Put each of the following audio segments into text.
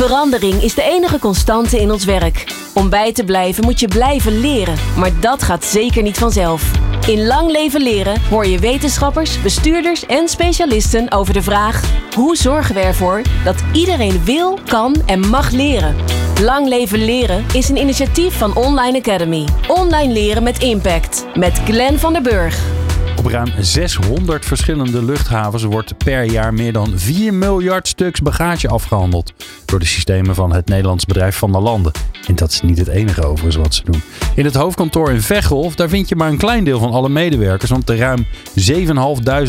Verandering is de enige constante in ons werk. Om bij te blijven moet je blijven leren, maar dat gaat zeker niet vanzelf. In Lang Leven Leren hoor je wetenschappers, bestuurders en specialisten over de vraag: hoe zorgen we ervoor dat iedereen wil, kan en mag leren? Lang Leven Leren is een initiatief van Online Academy. Online leren met impact. Met Glenn van der Burg. Op ruim 600 verschillende luchthavens wordt per jaar meer dan 4 miljard stuks bagage afgehandeld. Door de systemen van het Nederlands bedrijf Van der Landen. En dat is niet het enige overigens wat ze doen. In het hoofdkantoor in Veghel, daar vind je maar een klein deel van alle medewerkers. Want de ruim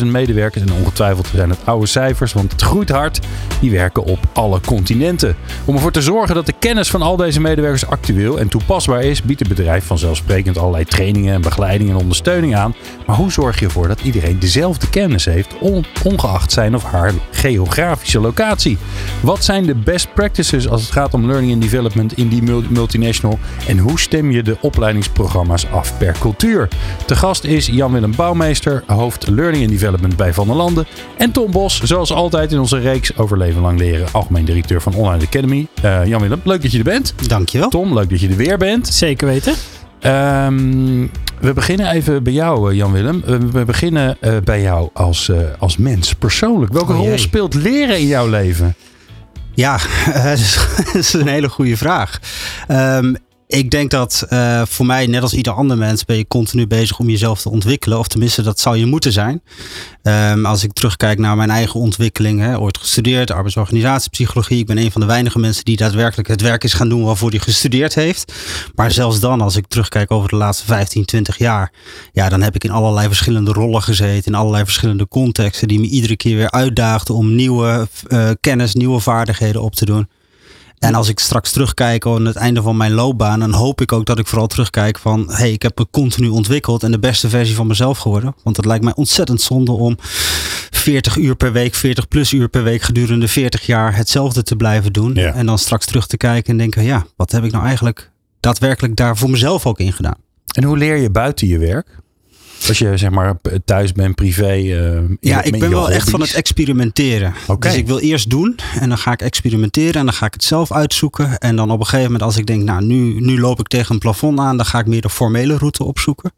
7.500 medewerkers, en ongetwijfeld zijn het oude cijfers, want het groeit hard, die werken op alle continenten. Om ervoor te zorgen dat de kennis van al deze medewerkers actueel en toepasbaar is, biedt het bedrijf vanzelfsprekend allerlei trainingen en begeleiding en ondersteuning aan. Maar hoe zorg je ervoor dat iedereen dezelfde kennis heeft, ongeacht zijn of haar geografische locatie? Wat zijn de best practices als het gaat om learning and development in die multinational? En hoe stem je de opleidingsprogramma's af per cultuur? Te gast is Jan-Willem Bouwmeester, hoofd Learning and Development bij Van der Landen. En Tom Bos, zoals altijd in onze reeks over leven lang leren, algemeen directeur van Online Academy. Uh, Jan-Willem, leuk dat je er bent. Dankjewel. Tom, leuk dat je er weer bent. Zeker weten. Um, we beginnen even bij jou, eh, Jan-Willem. We beginnen uh, bij jou als, uh, als mens, persoonlijk. Welke oh, rol speelt leren in jouw leven? Ja, dat is een hele goede vraag. Um, ik denk dat uh, voor mij, net als ieder ander mens, ben je continu bezig om jezelf te ontwikkelen. Of tenminste, dat zou je moeten zijn. Um, als ik terugkijk naar mijn eigen ontwikkeling, hè, ooit gestudeerd, arbeidsorganisatiepsychologie. Ik ben een van de weinige mensen die daadwerkelijk het werk is gaan doen waarvoor hij gestudeerd heeft. Maar zelfs dan, als ik terugkijk over de laatste 15, 20 jaar, ja, dan heb ik in allerlei verschillende rollen gezeten, in allerlei verschillende contexten, die me iedere keer weer uitdaagden om nieuwe uh, kennis, nieuwe vaardigheden op te doen. En als ik straks terugkijk aan het einde van mijn loopbaan, dan hoop ik ook dat ik vooral terugkijk van, hey, ik heb me continu ontwikkeld en de beste versie van mezelf geworden. Want het lijkt mij ontzettend zonde om 40 uur per week, 40 plus uur per week gedurende 40 jaar hetzelfde te blijven doen. En dan straks terug te kijken en denken, ja, wat heb ik nou eigenlijk daadwerkelijk daar voor mezelf ook in gedaan? En hoe leer je buiten je werk? Als je zeg maar thuis bent, privé. Uh, ja, ik ben wel echt van het experimenteren. Okay. Dus ik wil eerst doen en dan ga ik experimenteren en dan ga ik het zelf uitzoeken. En dan op een gegeven moment als ik denk, nou nu, nu loop ik tegen een plafond aan, dan ga ik meer de formele route opzoeken.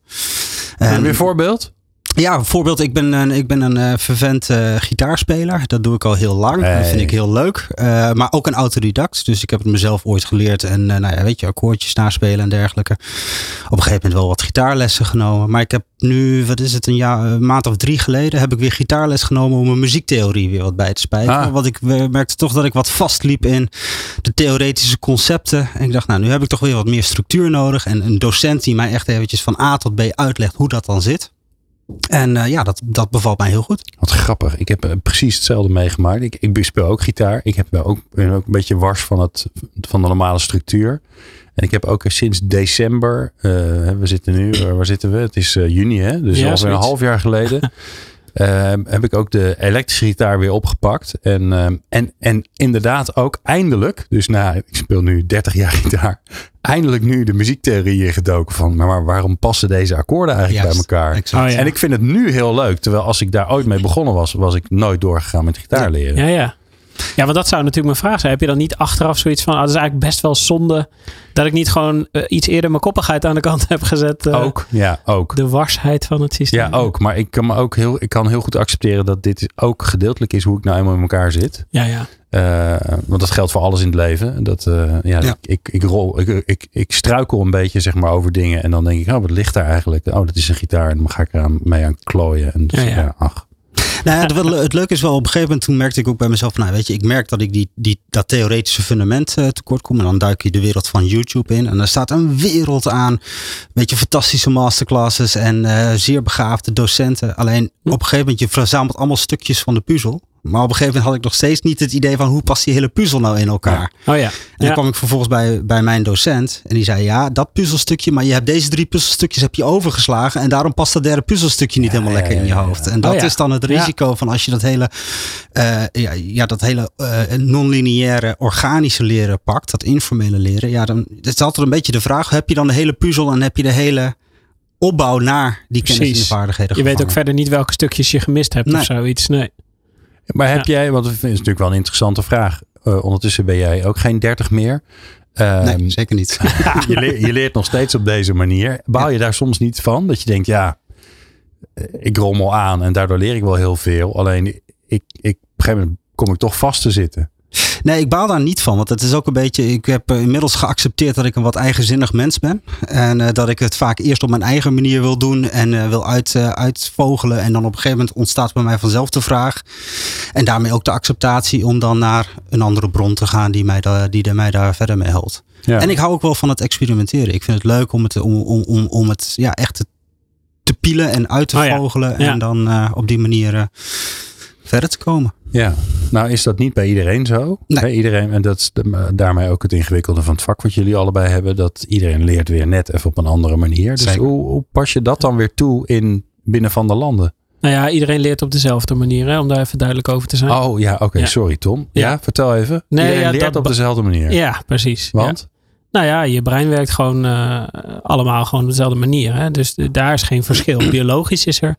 En, weer voorbeeld? Ja, bijvoorbeeld, ik ben een, ik ben een uh, vervent uh, gitaarspeler. Dat doe ik al heel lang. Dat vind ik heel leuk. Uh, maar ook een autodidact. Dus ik heb het mezelf ooit geleerd. En nou ja, weet je, akkoordjes naspelen en dergelijke. Op een gegeven moment wel wat gitaarlessen genomen. Maar ik heb nu, wat is het, een, jaar, een maand of drie geleden... heb ik weer gitaarles genomen om mijn muziektheorie weer wat bij te spijken. Ah. Want ik merkte toch dat ik wat vastliep in de theoretische concepten. En ik dacht, nou, nu heb ik toch weer wat meer structuur nodig. En een docent die mij echt eventjes van A tot B uitlegt hoe dat dan zit. En uh, ja, dat, dat bevalt mij heel goed. Wat grappig. Ik heb uh, precies hetzelfde meegemaakt. Ik, ik speel ook gitaar. Ik heb ook, ben ook een beetje wars van, het, van de normale structuur. En ik heb ook sinds december, uh, we zitten nu, waar zitten we? Het is juni, hè? dus ja, alweer een half jaar geleden. Ehm, heb ik ook de elektrische gitaar weer opgepakt. En, ehm, en, en inderdaad ook eindelijk, dus na, ik speel nu 30 jaar gitaar, eindelijk nu de muziektheorie gedoken van, maar waarom passen deze akkoorden eigenlijk bij elkaar? Oh, en ik vind het nu heel leuk, terwijl als ik daar ooit mee begonnen was, was ik nooit doorgegaan met gitaar leren. Ja, ja. Ja, want dat zou natuurlijk mijn vraag zijn. Heb je dan niet achteraf zoiets van, ah, dat is eigenlijk best wel zonde dat ik niet gewoon uh, iets eerder mijn koppigheid aan de kant heb gezet? Uh, ook, ja, ook. De warsheid van het systeem. Ja, ook. Maar ik kan, me ook heel, ik kan heel goed accepteren dat dit ook gedeeltelijk is hoe ik nou eenmaal in elkaar zit. Ja, ja. Uh, want dat geldt voor alles in het leven. Dat, ja, ja. Ik, ik, rol, ik, ik, ik struikel een beetje zeg maar, over dingen. En dan denk ik, oh, wat ligt daar eigenlijk? Oh, dat is een gitaar. En dan ga ik er mee aan klooien. En dus, ja, ja. ach. Nou, het, het, leuke is wel, op een gegeven moment toen merkte ik ook bij mezelf, nou weet je, ik merk dat ik die, die, dat theoretische fundament uh, tekort kom. En dan duik je de wereld van YouTube in. En er staat een wereld aan. Weet je, fantastische masterclasses en uh, zeer begaafde docenten. Alleen op een gegeven moment, je verzamelt allemaal stukjes van de puzzel. Maar op een gegeven moment had ik nog steeds niet het idee van hoe past die hele puzzel nou in elkaar. Oh ja. En dan kwam ik vervolgens bij, bij mijn docent en die zei ja, dat puzzelstukje, maar je hebt deze drie puzzelstukjes heb je overgeslagen en daarom past dat derde puzzelstukje niet helemaal lekker in je hoofd. En dat oh is dan het risico van als je dat hele, uh, ja, ja, dat hele uh, non-lineaire organische leren pakt, dat informele leren, ja, dan is altijd een beetje de vraag, heb je dan de hele puzzel en heb je de hele opbouw naar die kennis en vaardigheden Je weet ook verder niet welke stukjes je gemist hebt of zoiets. Nee. Maar heb jij, want dat is natuurlijk wel een interessante vraag. Eh, ondertussen ben jij ook geen 30 meer. Ehm, nee, zeker niet. je, leert, je, leert nog steeds op deze manier. Baal je daar soms niet van? Dat je denkt, ja, eh, ik rommel aan en daardoor leer ik wel heel veel. Alleen ik, ik, op een gegeven moment kom ik toch vast te zitten. Nee, ik baal daar niet van. Want het is ook een beetje. Ik heb eh, inmiddels geaccepteerd dat ik een wat eigenzinnig mens ben. En uh, dat ik het vaak eerst op mijn eigen manier wil doen. En uh, wil uit, uitvogelen. En dan op een gegeven moment ontstaat bij mij vanzelf de vraag. En daarmee ook de acceptatie om dan naar een andere bron te gaan die mij, da, die mij daar verder mee helpt. Ja. En ik hou ook wel van het experimenteren. Ik vind het leuk om het, om, om, om, om het ja, echt te, te pielen en uit te oh, vogelen. Ja. Ja. En dan op die manier verder te komen. Ja, nou is dat niet bij iedereen zo. Nee. iedereen, en dat is de, daarmee ook het ingewikkelde van het vak wat jullie allebei hebben. Dat iedereen leert weer net even op een andere manier. Dus hoe, hoe, pas je dat dan weer toe in binnen van de landen? Nou ja, iedereen leert op dezelfde manier, hè, om daar even duidelijk over te zijn. Oh ja, oké, okay, sorry Tom. Ja, ja, vertel even. Nee, iedereen leert dat, op dezelfde manier. Ja, precies. Want? Nou ja, je brein werkt gewoon uh, allemaal gewoon op dezelfde manier. Hè? Dus daar is geen verschil. Biologisch is er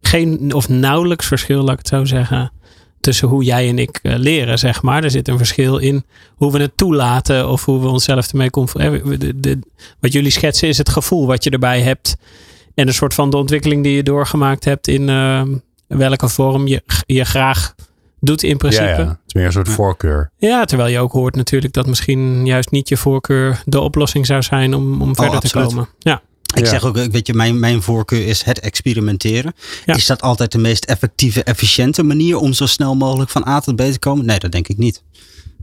geen of nauwelijks verschil, laat ik het zo zeggen tussen hoe jij en ik uh, leren, zeg maar. Er zit een verschil in hoe we het toelaten of hoe we onszelf ermee confronteren. Wat jullie schetsen is het gevoel wat je erbij hebt en een soort van de ontwikkeling die je doorgemaakt hebt in uh, welke vorm je, je graag doet in principe. Ja, ja. Het is meer een soort voorkeur. Ja, terwijl je ook hoort natuurlijk dat misschien juist niet je voorkeur de oplossing zou zijn om, om verder oh, te komen. Ja. Ik zeg ook, weet je, mijn, mijn voorkeur is het experimenteren. Is dat altijd de meest effectieve, efficiënte manier om zo snel mogelijk van A tot B te komen? Nee, dat denk ik niet.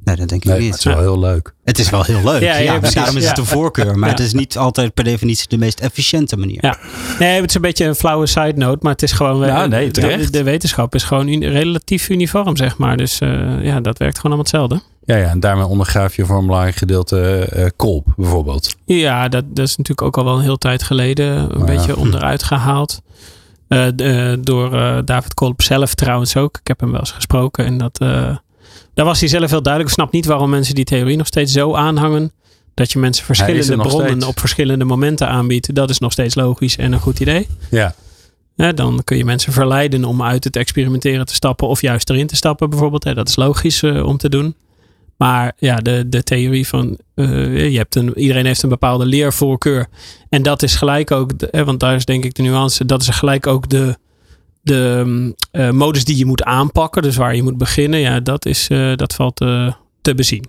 Nee, dat denk ik nee, niet. Het is wel heel leuk. Het is wel heel leuk. Ja, ja, dus daarom is het een voorkeur. Maar het is niet altijd per definitie de meest efficiënte manier. Ja. Nee, het is een beetje een flauwe side note. Maar het is gewoon. Ja, nee, de, de, wetenschap is gewoon relatief uniform, zeg maar. Dus uh, ja, dat werkt gewoon allemaal hetzelfde. Ja, ja, en daarmee ondergraaf je voor een belangrijk gedeelte uh, kolp bijvoorbeeld. Ja, dat, dat, is natuurlijk ook al wel een heel tijd geleden een beetje onderuit gehaald. Uh, de, door uh, David Kolp zelf trouwens ook. Ik heb hem wel eens gesproken. En dat, daar was hij zelf heel duidelijk. Ik snap niet waarom mensen die theorie nog steeds zo aanhangen. Dat je mensen verschillende bronnen steeds. op verschillende momenten aanbiedt. Dat is nog steeds logisch en een goed idee. Ja. Ja, dan kun je mensen verleiden om uit het experimenteren te stappen. Of juist erin te stappen bijvoorbeeld. Dat is logisch om te doen. Maar ja, de, de theorie van uh, je hebt een, iedereen heeft een bepaalde leervoorkeur. En dat is gelijk ook, de, want daar is denk ik de nuance, dat is gelijk ook de, de uh, modus die je moet aanpakken. Dus waar je moet beginnen, ja, dat, is, uh, dat valt te bezien.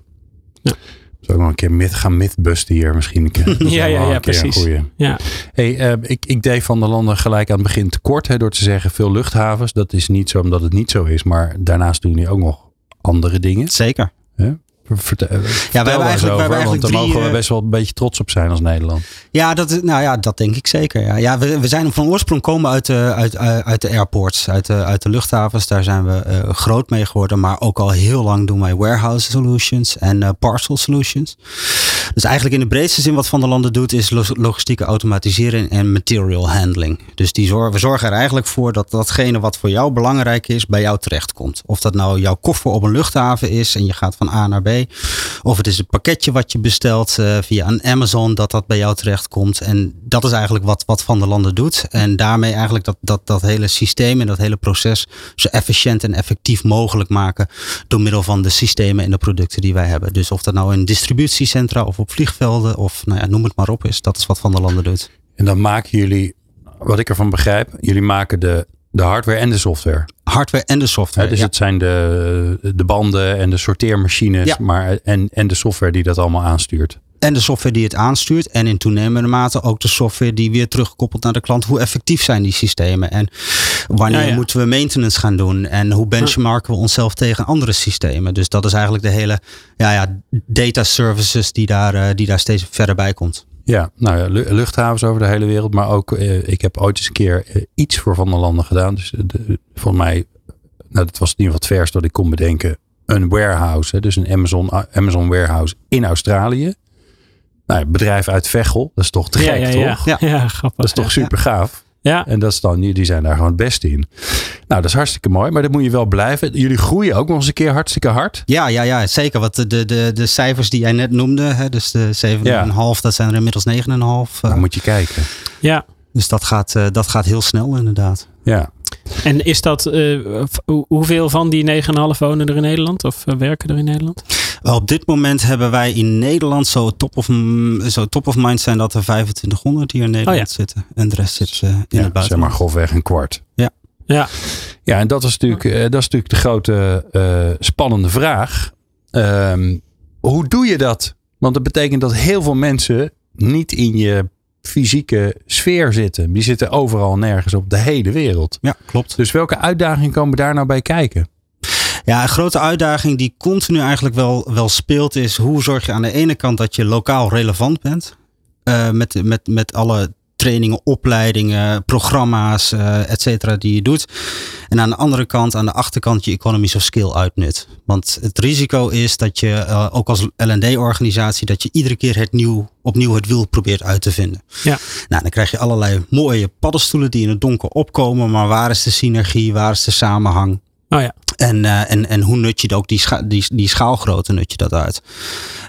Ja. Zou ik nog een keer myth, gaan mythbusten hier misschien? ja, ja, ja, precies. Ja. Hey, ik, ik deed van de landen gelijk aan het begin tekort hè, door te zeggen veel luchthavens. Dat is niet zo omdat het niet zo is, maar daarnaast doen jullie ook nog andere dingen. Zeker. Ja? Ja, we hebben eigenlijk, over, hebben eigenlijk daar mogen we best wel een beetje trots op zijn als Nederland. Ja, dat, nou ja, dat denk ik zeker. Ja, ja we, we zijn van oorsprong komen uit de, uit, uit de airports, uit de, uit de luchthavens. Daar zijn we uh, groot mee geworden. Maar ook al heel lang doen wij warehouse solutions en uh, parcel solutions. Dus eigenlijk in de breedste zin wat Van der Landen doet, is logistieke automatisering en material handling. Dus die zorgen, we zorgen er eigenlijk voor dat datgene wat voor jou belangrijk is, bij jou terechtkomt. Of dat nou jouw koffer op een luchthaven is en je gaat van A naar B. Of het is een pakketje wat je bestelt uh, via een Amazon, dat dat bij jou terechtkomt. En dat is eigenlijk wat, wat Van der Landen doet. En daarmee eigenlijk dat, dat, dat hele systeem en dat hele proces zo efficiënt en effectief mogelijk maken. Door middel van de systemen en de producten die wij hebben. Dus of dat nou in distributiecentra of op vliegvelden of nou ja, noem het maar op is. Dat is wat Van der Landen doet. En dan maken jullie, wat ik ervan begrijp, jullie maken de de hardware en de software. Hardware en de software. dus het zijn de, de banden en de sorteermachines maar, en, en de software die dat allemaal aanstuurt. En de software die het aanstuurt. En in toenemende mate ook de software die weer teruggekoppeld naar de klant. Hoe effectief zijn die systemen? En wanneer moeten we maintenance gaan doen? En hoe benchmarken we onszelf tegen andere systemen? Dus dat is eigenlijk de hele ja, ja, data services die daar, uh, die daar steeds verder bij komt. Ja, nou ja, luchthavens over de hele wereld. Maar ook, eh, ik heb ooit eens een keer eh, iets voor Van der Landen gedaan. Dus eh, de, voor mij, nou dat was in ieder geval het verst dat ik kon bedenken. Een warehouse, hè, dus een Amazon, Amazon warehouse in Australië. Nou, bedrijf uit Veghel, dat is toch te gek, ja, ja, toch? Ja, ja, grappig. Dat is toch super gaaf. Ja. En dat is dan, die zijn daar gewoon het beste in. Nou, dat is hartstikke mooi, maar dat moet je wel blijven. Jullie groeien ook nog eens een keer hartstikke hard. Ja, ja, ja zeker. Wat de, de, de cijfers die jij net noemde, hè, dus de 7,5, ja. dat zijn er inmiddels 9,5. Uh, dan moet je kijken. Ja. Dus dat gaat, uh, dat gaat heel snel inderdaad. Ja. En is dat, uh, hoeveel van die 9,5 wonen er in Nederland of uh, werken er in Nederland? Op dit moment hebben wij in Nederland zo top of, zo top of mind zijn dat er 2500 hier in Nederland oh ja. zitten. En de rest zit uh, in ja, het buitenland. Zeg maar grofweg een kwart. Ja. Ja, ja en dat is natuurlijk, dat is natuurlijk de grote spannende vraag. Um, hoe doe je dat? Want dat betekent dat heel veel mensen niet in je fysieke sfeer zitten. Die zitten overal nergens op de hele wereld. Ja, klopt. Dus welke uitdagingen komen daar nou bij kijken? Ja, een grote uitdaging die continu eigenlijk wel, wel speelt is hoe zorg je aan de ene kant dat je lokaal relevant bent. Uh, met, met, met alle trainingen, opleidingen, programma's, uh, et cetera, die je doet. En aan de andere kant, aan de achterkant, je economies of skill uitnut. Want het risico is dat je, uh, ook als L&D-organisatie, dat je iedere keer het nieuw, opnieuw het wiel probeert uit te vinden. Ja. Nou, dan krijg je allerlei mooie paddenstoelen die in het donker opkomen. Maar waar is de synergie? Waar is de samenhang? Oh ja. En, uh, en, en hoe nut je ook die, scha die, die schaalgrootte nut je dat uit?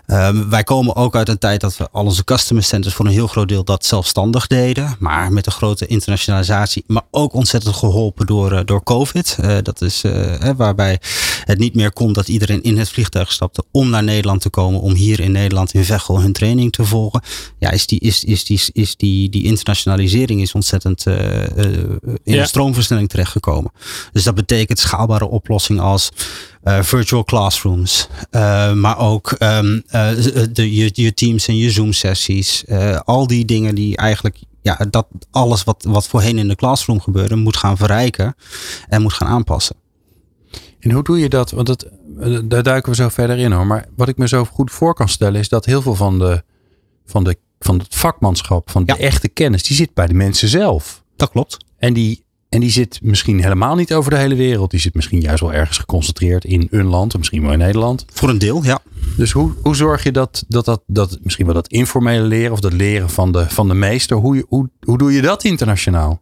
Um, wij komen ook uit een tijd dat we al onze customer centers voor een heel groot deel dat zelfstandig deden. Maar met een grote internationalisatie. Maar ook ontzettend geholpen door, uh, door COVID. Uh, dat is waarbij het niet meer kon dat iedereen in het vliegtuig stapte om naar Nederland te komen. Om hier in Nederland in Veghel hun training te volgen. Ja, is die, is, is die, is die, die internationalisering is ontzettend in ja. een stroomversnelling terechtgekomen. Dus dat betekent schaalbare oplossingen als uh, virtual classrooms. Uh, maar ook um, uh, de, je, je teams en je Zoom sessies. al die dingen die eigenlijk ja, dat alles wat, wat voorheen in de classroom gebeurde, moet gaan verrijken en moet gaan aanpassen. En hoe doe je dat? Want het, daar duiken we zo verder in hoor. Maar wat ik me zo goed voor kan stellen is dat heel veel van, de, van, de, van het vakmanschap, van de echte kennis, die zit bij de mensen zelf. Dat klopt. En die, en die zit misschien helemaal niet over de hele wereld. Die zit misschien juist wel ergens geconcentreerd in een land. Misschien wel in Nederland. Voor een deel, ja. Dus hoe, hoe zorg je dat, dat, dat, dat misschien wel dat informele leren of dat leren van de, van de meester. Hoe, hoe, hoe doe je dat internationaal?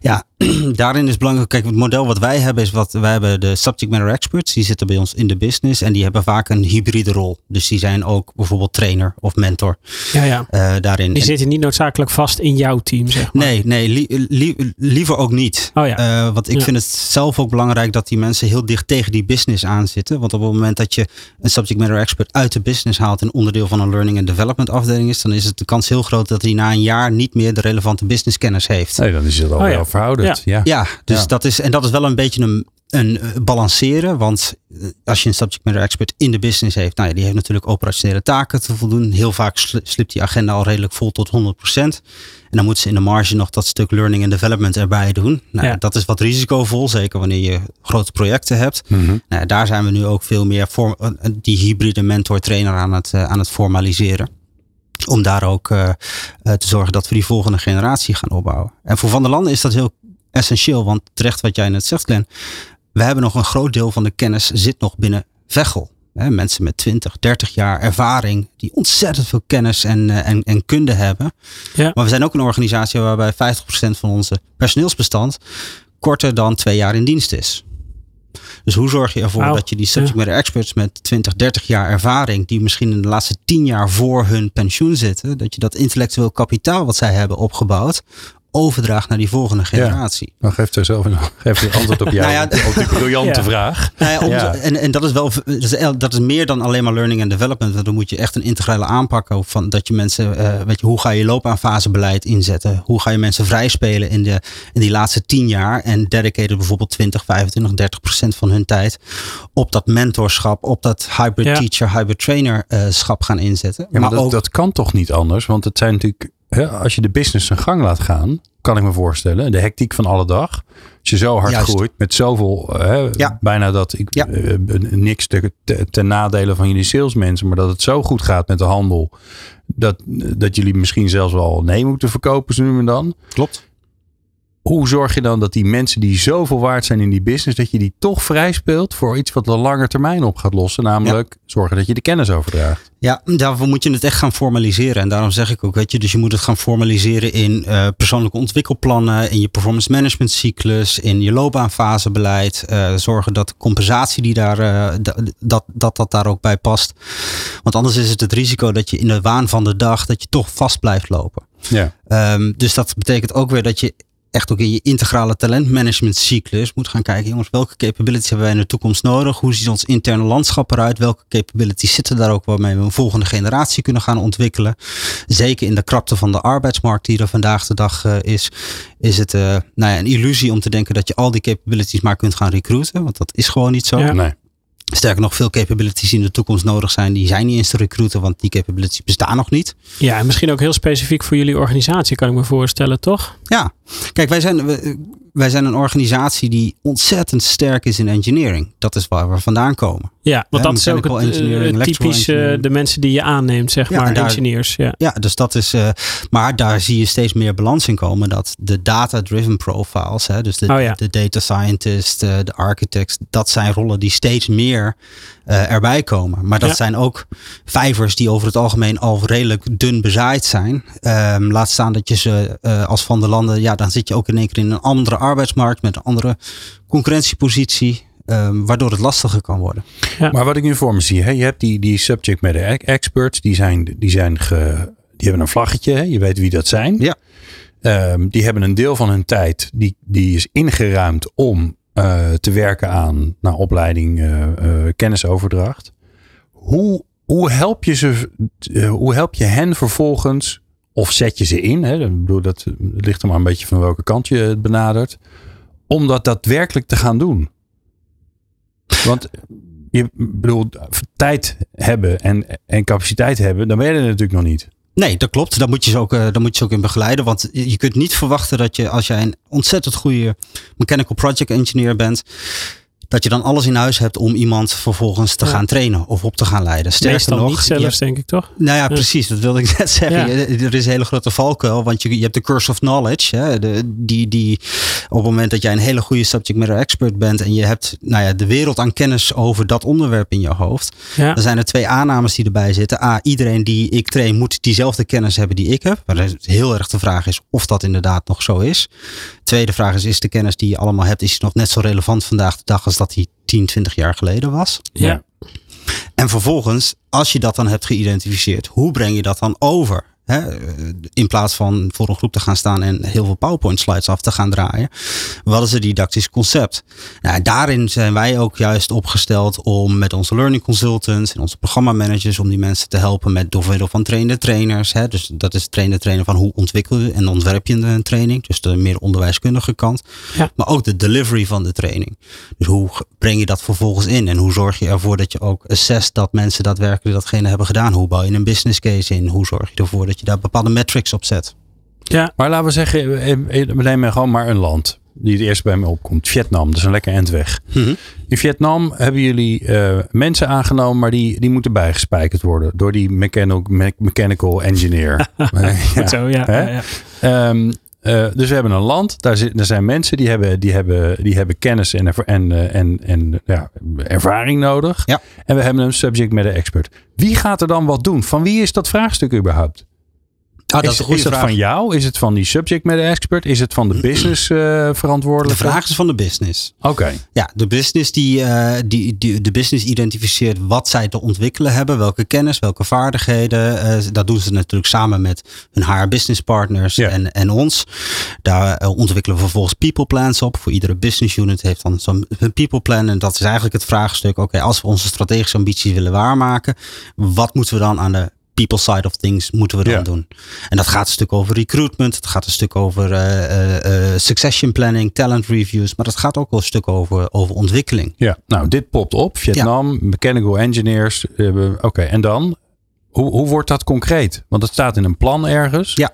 Ja, daarin is belangrijk. Kijk, het model wat wij hebben is wat wij hebben de subject matter experts. Die zitten bij ons in de business en die hebben vaak een hybride rol. Dus die zijn ook bijvoorbeeld trainer of mentor. Ja, ja. Uh, daarin. Die zitten niet noodzakelijk vast in jouw team, zeg maar. Nee, nee, li li liever ook niet. Oh ja. Uh, want ik Ja. vind het zelf ook belangrijk dat die mensen heel dicht tegen die business aanzitten. Want op het moment dat je een subject matter expert uit de business haalt en onderdeel van een learning and development afdeling is, dan is het de kans heel groot dat hij na een jaar niet meer de relevante business kennis heeft. Nee, dan is het al Oh ja. Wel verouderd. Ja. Ja, dus Ja. dat is en dat is wel een beetje een, een eh, balanceren. Want eh, als je een subject matter expert in de business heeft, nou ja, die heeft natuurlijk operationele taken te voldoen. Heel vaak sli- slipt die agenda al redelijk vol tot 100%. En dan moet ze in de marge nog dat stuk learning and development erbij doen. Nou, Ja. Dat is wat risicovol, zeker wanneer je grote projecten hebt. Mhm. Nou, daar zijn we nu ook veel meer voor eh, die hybride mentor-trainer aan het, aan het formaliseren. Om daar ook eh, eh, te zorgen dat we die volgende generatie gaan opbouwen. En voor Van der Landen is dat heel essentieel. Want terecht wat jij net zegt, Glenn. We hebben nog een groot deel van de kennis zit nog binnen Veghel. Hè, mensen met 20, 30 jaar ervaring. Die ontzettend veel kennis en, eh, en, en kunde hebben. Ja. Maar we zijn ook een organisatie waarbij 50% van onze personeelsbestand korter dan twee jaar in dienst is. Dus hoe zorg je ervoor dat je die subject matter experts met 20, 30 jaar ervaring, die misschien in de laatste 10 jaar voor hun pensioen zitten, dat je dat intellectueel kapitaal wat zij hebben opgebouwd, overdraagt naar die volgende generatie. Dan geeft er zelf een, geeft een antwoord op, jou, Nou ja, op die briljante Ja. vraag. Nou ja, om- Ja. En, en dat is wel dat is, dat is meer dan alleen maar learning and development. Want dan moet je echt een integrale aanpak ook van dat je mensen, eh, weet je, hoe ga je loopbaanfasebeleid inzetten? Hoe ga je mensen vrijspelen in, de, in die laatste tien jaar en dedicated bijvoorbeeld 20, 25, 30 procent van hun tijd op dat mentorschap, op dat hybrid Ja. teacher, hybrid trainer eh, schap gaan inzetten. Ja, maar, dat, ook, dat kan toch niet anders? Want het zijn natuurlijk, hè, als je de business zijn gang laat gaan, kan ik me voorstellen, de hectiek van alle dag. Als je zo hard Juist. groeit met zoveel, hè, Ja. bijna dat ik Ja. eh, niks te, te- ten nadele van jullie salesmensen, maar dat het zo goed gaat met de handel, dat, dat jullie misschien zelfs wel nee moeten verkopen, zo nu en dan. klopt. Hoe zorg je dan dat die mensen die zoveel waard zijn in die business, dat je die toch vrij speelt voor iets wat de lange termijn op gaat lossen? Namelijk zorgen dat je de kennis overdraagt. Ja, daarvoor moet je het echt gaan formaliseren. En daarom zeg ik ook, weet je, dus je moet het gaan formaliseren in eh, persoonlijke ontwikkelplannen, in je performance management cyclus, in je loopbaanfasebeleid. eh zorgen dat de compensatie die daar, eh, da- dat, dat dat daar ook bij past. Want anders is het het risico dat je in de waan van de dag, dat je toch vast blijft lopen. Ja. Ehm, dus dat betekent ook weer dat je echt ook in je integrale talentmanagement cyclus moet gaan kijken, jongens, welke capabilities hebben wij in de toekomst nodig? Hoe ziet ons interne landschap eruit? Welke capabilities zitten daar ook waarmee we een volgende generatie kunnen gaan ontwikkelen? Zeker in de krapte van de arbeidsmarkt die er vandaag de dag uh, is, is het uh, nou ja, een illusie om te denken dat je al die capabilities maar kunt gaan recruiten, want dat is gewoon niet zo. Ja. Nee. Sterker nog, veel capabilities die in de toekomst nodig zijn, die zijn niet eens te recruiten, want die capabilities bestaan nog niet. Ja, en misschien ook heel specifiek voor jullie organisatie, kan ik me voorstellen, toch? Ja, kijk, wij zijn, wij zijn een organisatie die ontzettend sterk is in engineering. Dat is waar we vandaan komen. Ja, want dat is ook het, uh, typisch uh, de mensen die je aanneemt, zeg ja, maar, daar, engineers. Ja. ja, dus dat is, uh, maar daar zie je steeds meer balans in komen. Dat de data-driven profiles, hè, dus de, oh, ja. de data scientist, de architects, dat zijn rollen die steeds meer erbij komen. Maar dat zijn ook vijvers die over het algemeen al redelijk dun bezaaid zijn. Um, laat staan dat je ze als van de landen, ja, dan zit je ook in één keer in een andere arbeidsmarkt met een andere concurrentiepositie. Um, waardoor het lastiger kan worden. Ja. Maar wat ik nu voor me zie, hè, je hebt die, die subject matter experts, die, zijn, die, zijn ge, die hebben een vlaggetje, hè, je weet wie dat zijn. Ja. Um, die hebben een deel van hun tijd, die, die is ingeruimd om uh, te werken aan nou, opleiding, uh, uh, kennisoverdracht. Hoe, hoe, help je ze, hoe help je hen vervolgens, of zet je ze in, hè, ik bedoel, dat ligt er maar een beetje van welke kant je het benadert, om dat daadwerkelijk te gaan doen? Want je bedoel, tijd hebben en, en capaciteit hebben, dan ben je er natuurlijk nog niet. Nee, dat klopt. Daar moet je ze ook, daar moet je ze ook in begeleiden. Want je kunt niet verwachten dat je, als jij een ontzettend goede mechanical project engineer bent, dat je dan alles in huis hebt om iemand vervolgens te ja. gaan trainen of op te gaan leiden. Sterker Meestal nog, niet zelfs, hebt, denk ik toch? Nou ja, ja, precies. Dat wilde ik net zeggen. Ja. Er is een hele grote valkuil, want je, je hebt de curse of knowledge. Hè, de, die, die op het moment dat jij een hele goede subject matter expert bent en je hebt nou ja, de wereld aan kennis over dat onderwerp in je hoofd, dan zijn er twee aannames die erbij zitten. A, iedereen die ik train moet diezelfde kennis hebben die ik heb. Maar heel erg de vraag is of dat inderdaad nog zo is. Tweede vraag is, is de kennis die je allemaal hebt, is nog net zo relevant vandaag de dag als dat die 10, 20 jaar geleden was? Ja. En vervolgens, als je dat dan hebt geïdentificeerd, hoe breng je dat dan over? In plaats van voor een groep te gaan staan en heel veel PowerPoint slides af te gaan draaien. Wat is het didactisch concept? Nou, daarin zijn wij ook juist opgesteld om met onze learning consultants en onze programmamanagers om die mensen te helpen met door middel van trainde trainers. Hè. Dus dat is trainde trainer van hoe ontwikkel je en ontwerp je een training. Dus de meer onderwijskundige kant. Ja. Maar ook de delivery van de training. Dus hoe breng je dat vervolgens in? En hoe zorg je ervoor dat je ook assess dat mensen daadwerkelijk datgene hebben gedaan? Hoe bouw je een business case in? Hoe zorg je ervoor dat je daar bepaalde metrics op zet. Ja. Maar laten we zeggen, we nemen gewoon maar een land die het eerst bij me opkomt. Vietnam, dat is een lekker endweg. Mm -hmm. In Vietnam hebben jullie uh, mensen aangenomen, maar die, die moeten bijgespijkerd worden door die mechanical, me mechanical engineer. ja. Zo, ja. ja, ja. Um, uh, dus we hebben een land, daar, zit, daar zijn mensen die hebben, die hebben, die hebben kennis en, en, uh, en, en ja, ervaring nodig. Ja. En we hebben een subject matter expert. Wie gaat er dan wat doen? Van wie is dat vraagstuk überhaupt? Oh, dat is, van jou? Is het van die subject matter expert? Is het van de business uh, verantwoordelijke? De vraag is van de business. Oké. Okay. Ja, de business die, uh, die, die, de business identificeert wat zij te ontwikkelen hebben, welke kennis, welke vaardigheden. Uh, dat doen ze natuurlijk samen met hun HR business partners ja. en, en ons. Daar ontwikkelen we vervolgens people plans op. Voor iedere business unit heeft dan zo'n people plan. En dat is eigenlijk het vraagstuk. Oké, okay, als we onze strategische ambities willen waarmaken, wat moeten we dan aan de people side of things moeten we dan Ja. doen. En dat gaat een stuk over recruitment. Het gaat een stuk over eh, eh, eh, succession planning, talent reviews. Maar dat gaat ook wel een stuk over, over ontwikkeling. Ja, nou, dit popt op. Vietnam, mechanical engineers. Uh, Oké, en dan? Hoe, hoe wordt dat concreet? Want het staat in een plan ergens. Ja.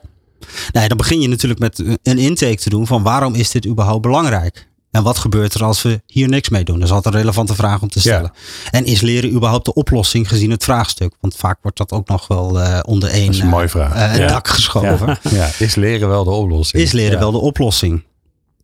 Nee, dan begin je natuurlijk met een intake te doen van waarom is dit überhaupt belangrijk? En wat gebeurt er als we hier niks mee doen? Dat is altijd een relevante vraag om te stellen. En is leren überhaupt de oplossing gezien het vraagstuk? Want vaak wordt dat ook nog wel uh, onder één Dat is een mooie vraag. uh, Ja. dak geschoven. Ja. is leren wel de oplossing? Is leren wel de oplossing?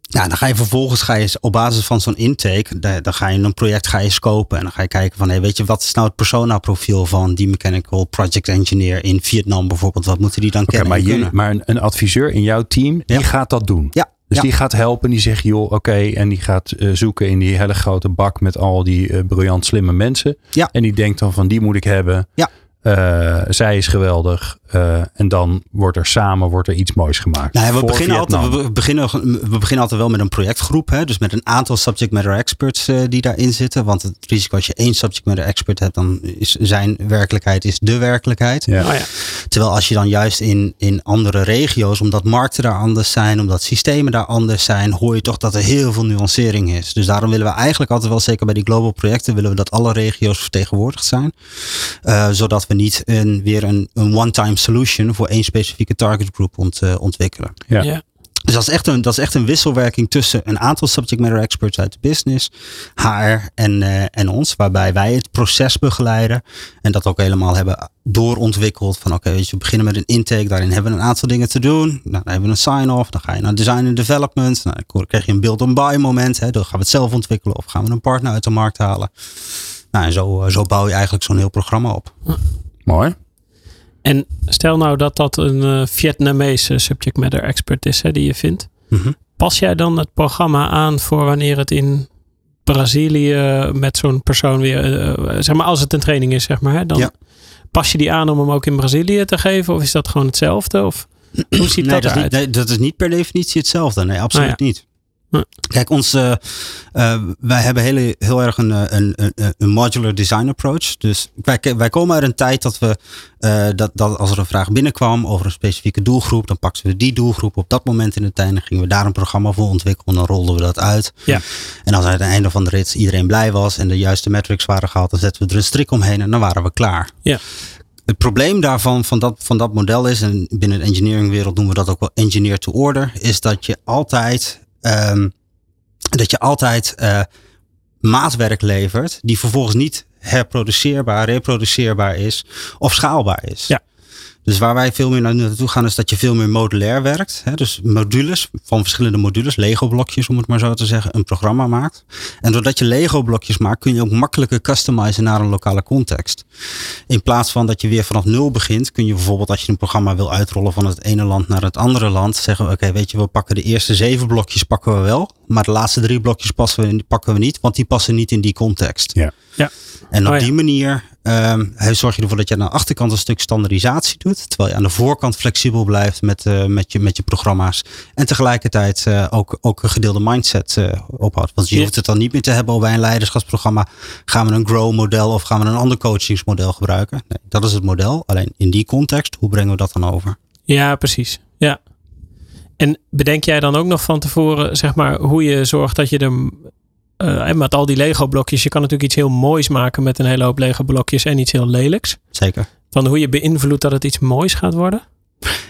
Nou, dan ga je vervolgens ga je op basis van zo'n intake, da- dan ga je een project ga je scopen en dan ga je kijken van, hey, weet je, wat is nou het persona profiel van die mechanical project engineer in Vietnam bijvoorbeeld? Wat moeten die dan Oké, kennen? maar, je, maar een, een adviseur in jouw team, die gaat dat doen. Ja, Dus ja. die gaat helpen, die zegt, joh, oké. en die gaat eh, zoeken in die hele grote bak met al die eh, briljant slimme mensen. Ja. En die denkt dan van, die moet ik hebben. Ja. eh, zij is geweldig. Eh, en dan wordt er samen wordt er iets moois gemaakt. Nou, ja, we, beginnen altijd, we, beginnen, we beginnen altijd wel met een projectgroep. Hè? Dus met een aantal subject matter experts eh, die daarin zitten. Want het risico als je één subject matter expert hebt, dan is zijn werkelijkheid is de werkelijkheid. Ja. Oh ja. Terwijl als je dan juist in, in andere regio's, omdat markten daar anders zijn, omdat systemen daar anders zijn, hoor je toch dat er heel veel nuancering is. Dus daarom willen we eigenlijk altijd wel, zeker bij die global projecten, willen we dat alle regio's vertegenwoordigd zijn. Eh, zodat we niet een, weer een, een one-time solution voor één specifieke target group ont, eh, ontwikkelen. Ja. Ja. Dus dat is, echt een, dat is echt een wisselwerking tussen een aantal subject matter experts uit de business, HR en, eh, en ons, waarbij wij het proces begeleiden en dat ook helemaal hebben doorontwikkeld. Van oké, weet je, we beginnen met een intake, daarin hebben we een aantal dingen te doen. Nou, dan hebben we een sign-off, dan ga je naar design en development. Nou, dan krijg je een build and buy moment, hè, dan gaan we het zelf ontwikkelen of gaan we een partner uit de markt halen. Nou, en zo, eh, zo bouw je eigenlijk zo'n heel programma op. Mooi. En stel nou dat dat een eh, Vietnamese subject matter expert is hè, die je vindt. Mhm. Pas jij dan het programma aan voor wanneer het in Brazilië met zo'n persoon weer, eh, zeg maar als het een training is, zeg maar, hè, dan Ja. pas je die aan om hem ook in Brazilië te geven? Of is dat gewoon hetzelfde? Of hoe ziet nee, dat dat is, niet, nee, dat is niet per definitie hetzelfde. Nee, absoluut Ah, ja. niet. Kijk, ons, eh, eh, wij hebben hele, heel erg een, eh, een, een, een modular design approach. Dus wij, wij komen uit een tijd dat we, dat, dat als er een vraag binnenkwam over een specifieke doelgroep, dan pakten we die doelgroep op dat moment in de tijd en gingen we daar een programma voor ontwikkelen. En dan rolden we dat uit. Ja. En als aan het einde van de rit iedereen blij was en de juiste metrics waren gehaald, dan zetten we er een strik omheen en dan waren we klaar. Ja. Het probleem daarvan, van dat, van dat model is, en binnen de engineeringwereld noemen we dat ook wel engineer to order, is dat je altijd, ehm, dat je altijd eh, maatwerk levert die vervolgens niet herproduceerbaar, reproduceerbaar is of schaalbaar is. Ja. Dus waar wij veel meer naar- naartoe gaan is dat je veel meer modulair werkt. Hè? Dus modules van verschillende modules, Lego blokjes om het maar zo te zeggen, een programma maakt. En doordat je Lego blokjes maakt kun je ook makkelijker customizen naar een lokale context. In plaats van dat je weer vanaf nul begint, kun je bijvoorbeeld als je een programma wil uitrollen van het ene land naar het andere land, zeggen oké, weet je, we pakken de eerste zeven blokjes pakken we wel, maar de laatste drie blokjes passen we, pakken we niet, want die passen niet in die context. Ja. Ja. En op Oh ja. die manier ehm, zorg je ervoor dat je aan de achterkant een stuk standaardisatie doet, terwijl je aan de voorkant flexibel blijft met, eh, met, je, met je programma's. En tegelijkertijd eh, ook, ook een gedeelde mindset eh, ophoudt. Want je Ja. hoeft het dan niet meer te hebben over bij een leiderschapsprogramma. Gaan we een grow model of gaan we een ander coachingsmodel gebruiken? Nee, dat is het model. Alleen in die context, hoe brengen we dat dan over? Ja, precies. Ja. En bedenk jij dan ook nog van tevoren, zeg maar, hoe je zorgt dat je er. Eh, en met al die Lego blokjes, je kan natuurlijk iets heel moois maken met een hele hoop Lego blokjes en iets heel lelijks. Zeker. Van hoe je beïnvloedt dat het iets moois gaat worden.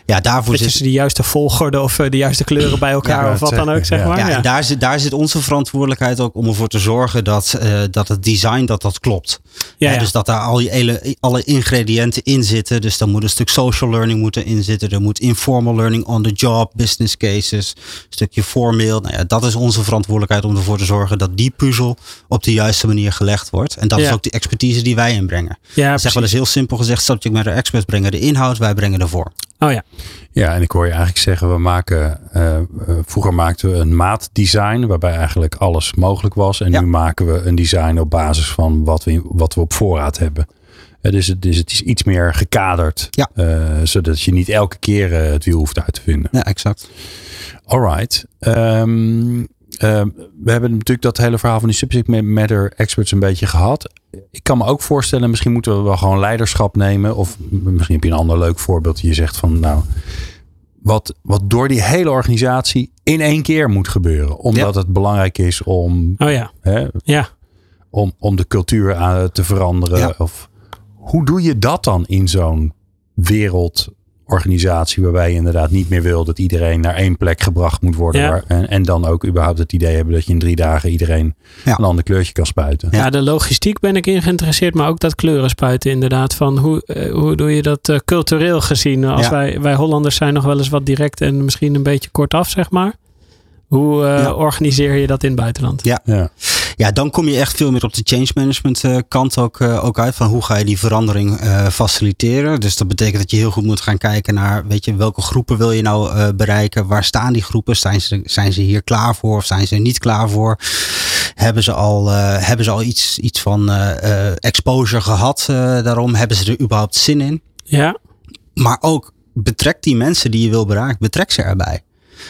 Ja, daarvoor zit, de juiste volgorde of eh, de juiste kleuren bij elkaar Ja, of wat dan ook, zeg je, maar. Ja, Ja, en daar zit, daar zit onze verantwoordelijkheid ook om ervoor te zorgen dat, eh, dat het design dat dat klopt. ja, Ja, ja. dus dat daar al die hele, alle ingrediënten in zitten. Dus dan moet een stuk social learning moeten in zitten. Er moet informal learning on the job, business cases, een stukje formeel. Nou ja, dat is onze verantwoordelijkheid om ervoor te zorgen dat die puzzel op de juiste manier gelegd wordt. En dat is Ja. ook de expertise die wij inbrengen. ja zeg wel eens heel simpel gezegd, subject matter experts brengen de inhoud, wij brengen de vorm. Oh ja. Ja, en ik hoor je eigenlijk zeggen, we maken, eh, eh, vroeger maakten we een maatdesign waarbij eigenlijk alles mogelijk was. En Ja. nu maken we een design op basis van wat we, wat we op voorraad hebben. Eh, dus, het, dus het is iets meer gekaderd, Ja. zodat je niet elke keer het wiel hoeft uit te vinden. Ja, exact. Alright. Ehm, ehm, we hebben natuurlijk dat hele verhaal van die subject matter experts een beetje gehad. Ik kan me ook voorstellen, misschien moeten we wel gewoon leiderschap nemen. Of misschien heb je een ander leuk voorbeeld. Je zegt van nou, wat, wat door die hele organisatie in één keer moet gebeuren. Omdat het belangrijk is om, Oh ja. hè, Ja. om, om de cultuur aan te veranderen. Ja. Of, hoe doe je dat dan in zo'n wereldorganisatie waarbij je inderdaad niet meer wil dat iedereen naar één plek gebracht moet worden. Ja. Waar, en, en dan ook überhaupt het idee hebben dat je in drie dagen iedereen Ja. een ander kleurtje kan spuiten. Ja. de logistiek ben ik in geïnteresseerd, maar ook dat kleuren spuiten inderdaad. Van hoe, eh, hoe doe je dat eh, cultureel gezien? Als Ja. wij, wij Hollanders zijn nog wel eens wat direct en misschien een beetje kortaf, zeg maar. Hoe eh, Ja. organiseer je dat in het buitenland? Ja. Ja. Ja, dan kom je echt veel meer op de change management eh, kant ook, eh, ook uit. Van hoe ga je die verandering eh, faciliteren. Dus dat betekent dat je heel goed moet gaan kijken naar, weet je, welke groepen wil je nou bereiken? Waar staan die groepen? Zijn ze, zijn ze hier klaar voor of zijn ze er niet klaar voor? Hebben ze al, hebben ze al iets, iets van exposure gehad daarom? Hebben ze er überhaupt zin in? Ja. Maar ook betrek die mensen die je wil bereiken, betrek ze erbij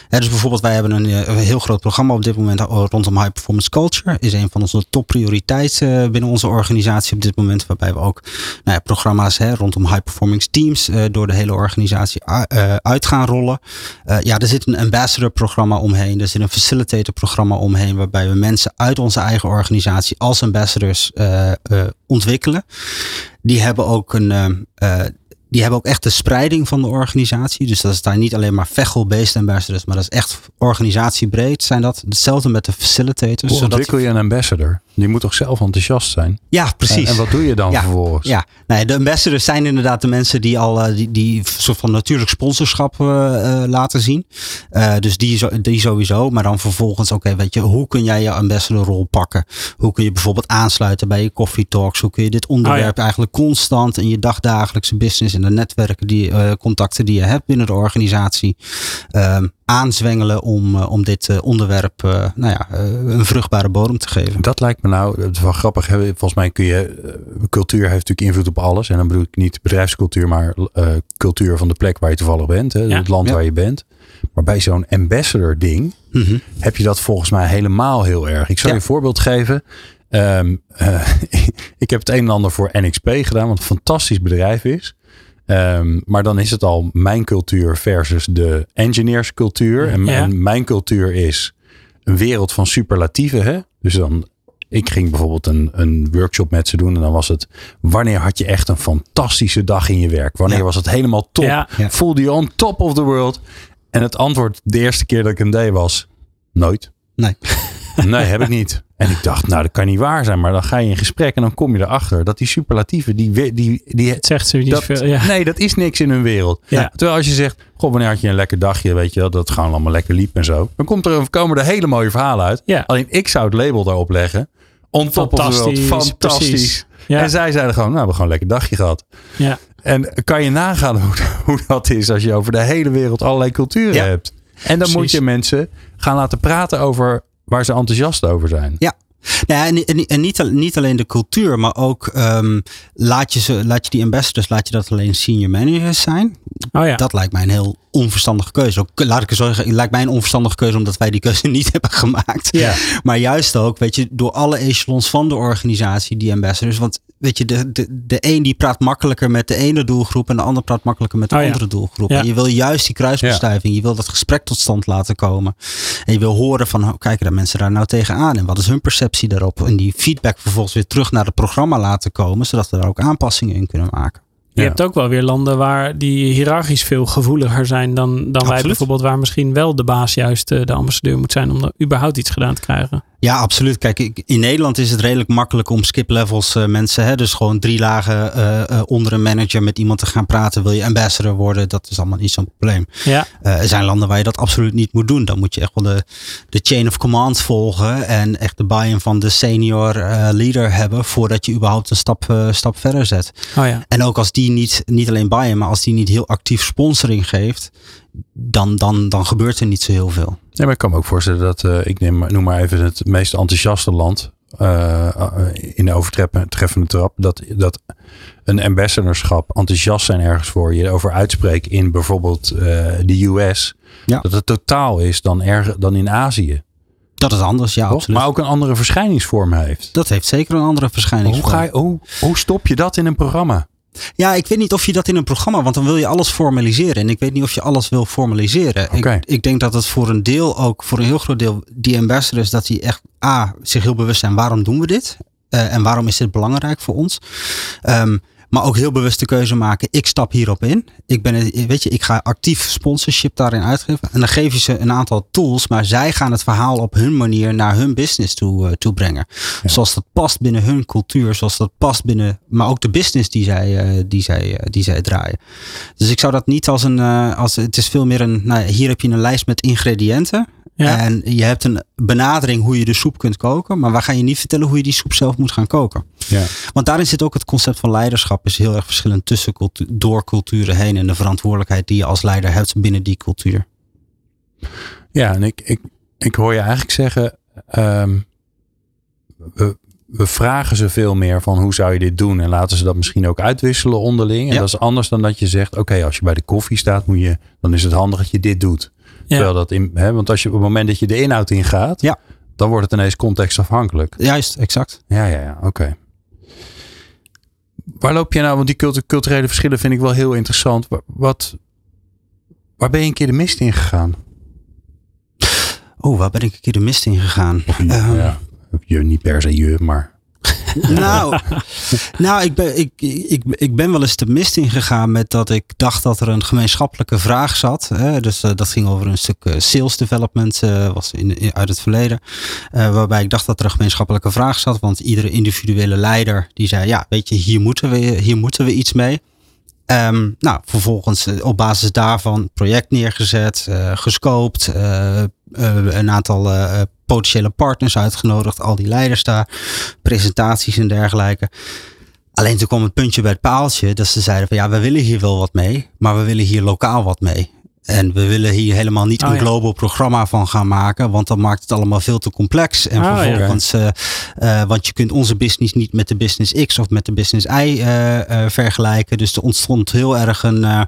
dus bijvoorbeeld, wij hebben een, eh, een, heel groot programma op dit moment eh, rondom high performance culture. Is een van onze topprioriteiten eh, binnen onze organisatie op dit moment. Waarbij we ook nou ja, programma's rondom high performance teams door de hele organisatie uit gaan rollen. ja, er zit een ambassador programma omheen. Er zit een facilitator programma omheen. Waarbij we mensen uit onze eigen organisatie als ambassadors ontwikkelen. Die hebben ook een die hebben ook echt de spreiding van de organisatie. Dus dat is daar niet alleen maar Vechel-based ambassadors, maar dat is echt organisatiebreed. Zijn dat hetzelfde met de facilitators? Hoe ontwikkel je een ambassador? Die moet toch zelf enthousiast zijn? Ja, precies. En, wat doe je dan vervolgens? Ja, nee, de ambassadors zijn inderdaad de mensen die al uh, die, die soort van natuurlijk sponsorschap uh, laten zien. dus die, die sowieso. Maar dan vervolgens, oké, weet je, hoe kun jij je ambassadorrol pakken? Hoe kun je bijvoorbeeld aansluiten bij je coffee talks? Hoe kun je dit onderwerp oh eigenlijk constant in je dagdagelijkse business en de netwerken, die contacten die je hebt binnen de organisatie ehm, aanzwengelen om, om dit onderwerp nou ja, een vruchtbare bodem te geven. Dat lijkt me nou, het is wel grappig. Volgens mij kun je, eh, cultuur heeft natuurlijk invloed op alles. En dan bedoel ik niet bedrijfscultuur, maar uh, cultuur van de plek waar je toevallig bent. Hè, Het land waar je bent. Maar bij zo'n ambassador ding mhm. heb je dat volgens mij helemaal heel erg. Ik zal je een voorbeeld geven. Um, uh, ik heb het een en ander voor NXP gedaan, wat een fantastisch bedrijf is. Um, maar dan is het al mijn cultuur versus de engineerscultuur. En, en mijn cultuur is een wereld van superlatieven. Hè? Dus dan ik ging bijvoorbeeld een, een workshop met ze doen. En dan was het, wanneer had je echt een fantastische dag in je werk? Wanneer was het helemaal top? Ja. Voelde je on top of the world? En het antwoord de eerste keer dat ik hem deed was, nooit. Nee. Nee, heb ik niet. En ik dacht, nou, dat kan niet waar zijn. Maar dan ga je in gesprek en dan kom je erachter dat die superlatieven, die, die, die zegt ze niet dat, veel. Ja. Nee, dat is niks in hun wereld. Ja. Terwijl als je zegt, goh, wanneer had je een lekker dagje, weet je wel, dat gewoon allemaal lekker liep en zo. Dan komt er, komen er hele mooie verhalen uit. Ja. Alleen ik zou het label daarop leggen. On top of the world. Fantastisch. En zij zeiden gewoon, nou, we hebben gewoon een lekker dagje gehad. Ja. En kan je nagaan hoe, hoe dat is als je over de hele wereld allerlei culturen hebt. En dan moet je mensen gaan laten praten over waar ze enthousiast over zijn. Ja. Nou ja, en, en, niet, niet alleen de cultuur, maar ook um, laat, je ze, laat je die ambassadors, laat je dat alleen senior managers zijn. Oh ja. Dat lijkt mij een heel onverstandige keuze. Ook, laat ik het zo zeggen, het lijkt mij een onverstandige keuze omdat wij die keuze niet hebben gemaakt. Ja. Maar juist ook, weet je, door alle echelons van de organisatie, die ambassadors. Want weet je, de, de, de een die praat makkelijker met de ene doelgroep en de ander praat makkelijker met de oh andere doelgroep. En je wil juist die kruisbestuiving, je wil dat gesprek tot stand laten komen. En je wil horen van, hoe kijken de mensen daar nou tegenaan en wat is hun perceptie daarop? En die feedback vervolgens weer terug naar het programma laten komen, zodat we daar ook aanpassingen in kunnen maken. Je hebt ook wel weer landen waar die hiërarchisch veel gevoeliger zijn dan, dan wij bijvoorbeeld, waar misschien wel de baas juist eh, de ambassadeur moet zijn om er überhaupt iets gedaan te krijgen. Ja, absoluut. Kijk, in Nederland is het redelijk makkelijk om skip levels uh, mensen, hè, dus gewoon drie lagen uh, onder een manager met iemand te gaan praten. Wil je ambassador worden? Dat is allemaal niet zo'n probleem. Ja. er zijn landen waar je dat absoluut niet moet doen. Dan moet je echt wel de, de chain of command volgen en echt de buy-in van de senior leader hebben voordat je überhaupt een stap, stap verder zet. Oh ja. En ook als die niet, niet alleen buy-in, maar als die niet heel actief sponsoring geeft, dan, dan, dan gebeurt er niet zo heel veel. Ja, maar ik kan me ook voorstellen dat, uh, ik neem, noem maar even het meest enthousiaste land uh, in de overtreffende trap, dat, dat een ambassadorschap enthousiast zijn ergens voor je over uitspreekt in bijvoorbeeld uh, de US, ja. dat het totaal is dan, erger, dan in Azië. Dat is anders, ja. Absoluut. Maar ook een andere verschijningsvorm heeft. Dat heeft zeker een andere verschijningsvorm. Hoe, ga je, hoe, hoe stop je dat in een programma? Ja, ik weet niet of je dat in een programma, want dan wil je alles formaliseren. En ik weet niet of je alles wil formaliseren. Okay. Ik, ik, denk dat het voor een deel ook, voor een heel groot deel, die ambassadors, dat die echt A, zich heel bewust zijn, waarom doen we dit? Uh, en waarom is dit belangrijk voor ons? Um, maar ook heel bewust de keuze maken. Ik stap hierop in. Ik, ben, weet je, ik ga actief sponsorship daarin uitgeven. En dan geef je ze een aantal tools. Maar zij gaan het verhaal op hun manier naar hun business toe, uh, toe brengen. Zoals dat past binnen hun cultuur. Zoals dat past binnen. Maar ook de business die zij, uh, die zij, uh, die zij draaien. Dus ik zou dat niet als een. als, het is veel meer een. Nou, hier heb je een lijst met ingrediënten. En je hebt een benadering hoe je de soep kunt koken, maar waar ga je niet vertellen hoe je die soep zelf moet gaan koken. Ja. Want daarin zit ook het concept van leiderschap is heel erg verschillend tussen door culturen heen en de verantwoordelijkheid die je als leider hebt binnen die cultuur. Ja, en ik, ik, ik hoor je eigenlijk zeggen, um, we, we vragen ze veel meer van hoe zou je dit doen? En laten ze dat misschien ook uitwisselen onderling. En Ja. dat is anders dan dat je zegt, oké, als je bij de koffie staat, moet je, dan is het handig dat je dit doet. Terwijl dat in, hè, want als je op het moment dat je de inhoud ingaat, Ja. dan wordt het ineens contextafhankelijk. Juist, exact. Ja, ja, ja, oké. Waar loop je nou, want die cultu- culturele verschillen vind ik wel heel interessant. Wa- Wat, waar ben je een keer de mist in gegaan? Oh, waar ben ik een keer de mist in gegaan? Ehm, ja, je niet per se je, maar Nou, nou ik, ben, ik, ik, ik ben wel eens de mist ingegaan met dat ik dacht dat er een gemeenschappelijke vraag zat. Hè? Dus eh, dat ging over een stuk eh, sales development, eh, was in, uit het verleden. Waarbij ik dacht dat er een gemeenschappelijke vraag zat. Want iedere individuele leider die zei, ja, weet je, hier moeten we, hier moeten we iets mee. Ehm, nou, vervolgens op basis daarvan project neergezet, gescoopt, een aantal potentiële partners uitgenodigd, al die leiders daar, presentaties en dergelijke. Alleen toen kwam het puntje bij het paaltje dat ze zeiden van ja, we willen hier wel wat mee, maar we willen hier lokaal wat mee. En we willen hier helemaal niet Oh, een ja. global programma van gaan maken, want dan maakt het allemaal veel te complex. En Oh, vervolgens, eh, eh, want je kunt onze business niet met de business X of met de business Y eh, vergelijken. Dus er ontstond heel erg een,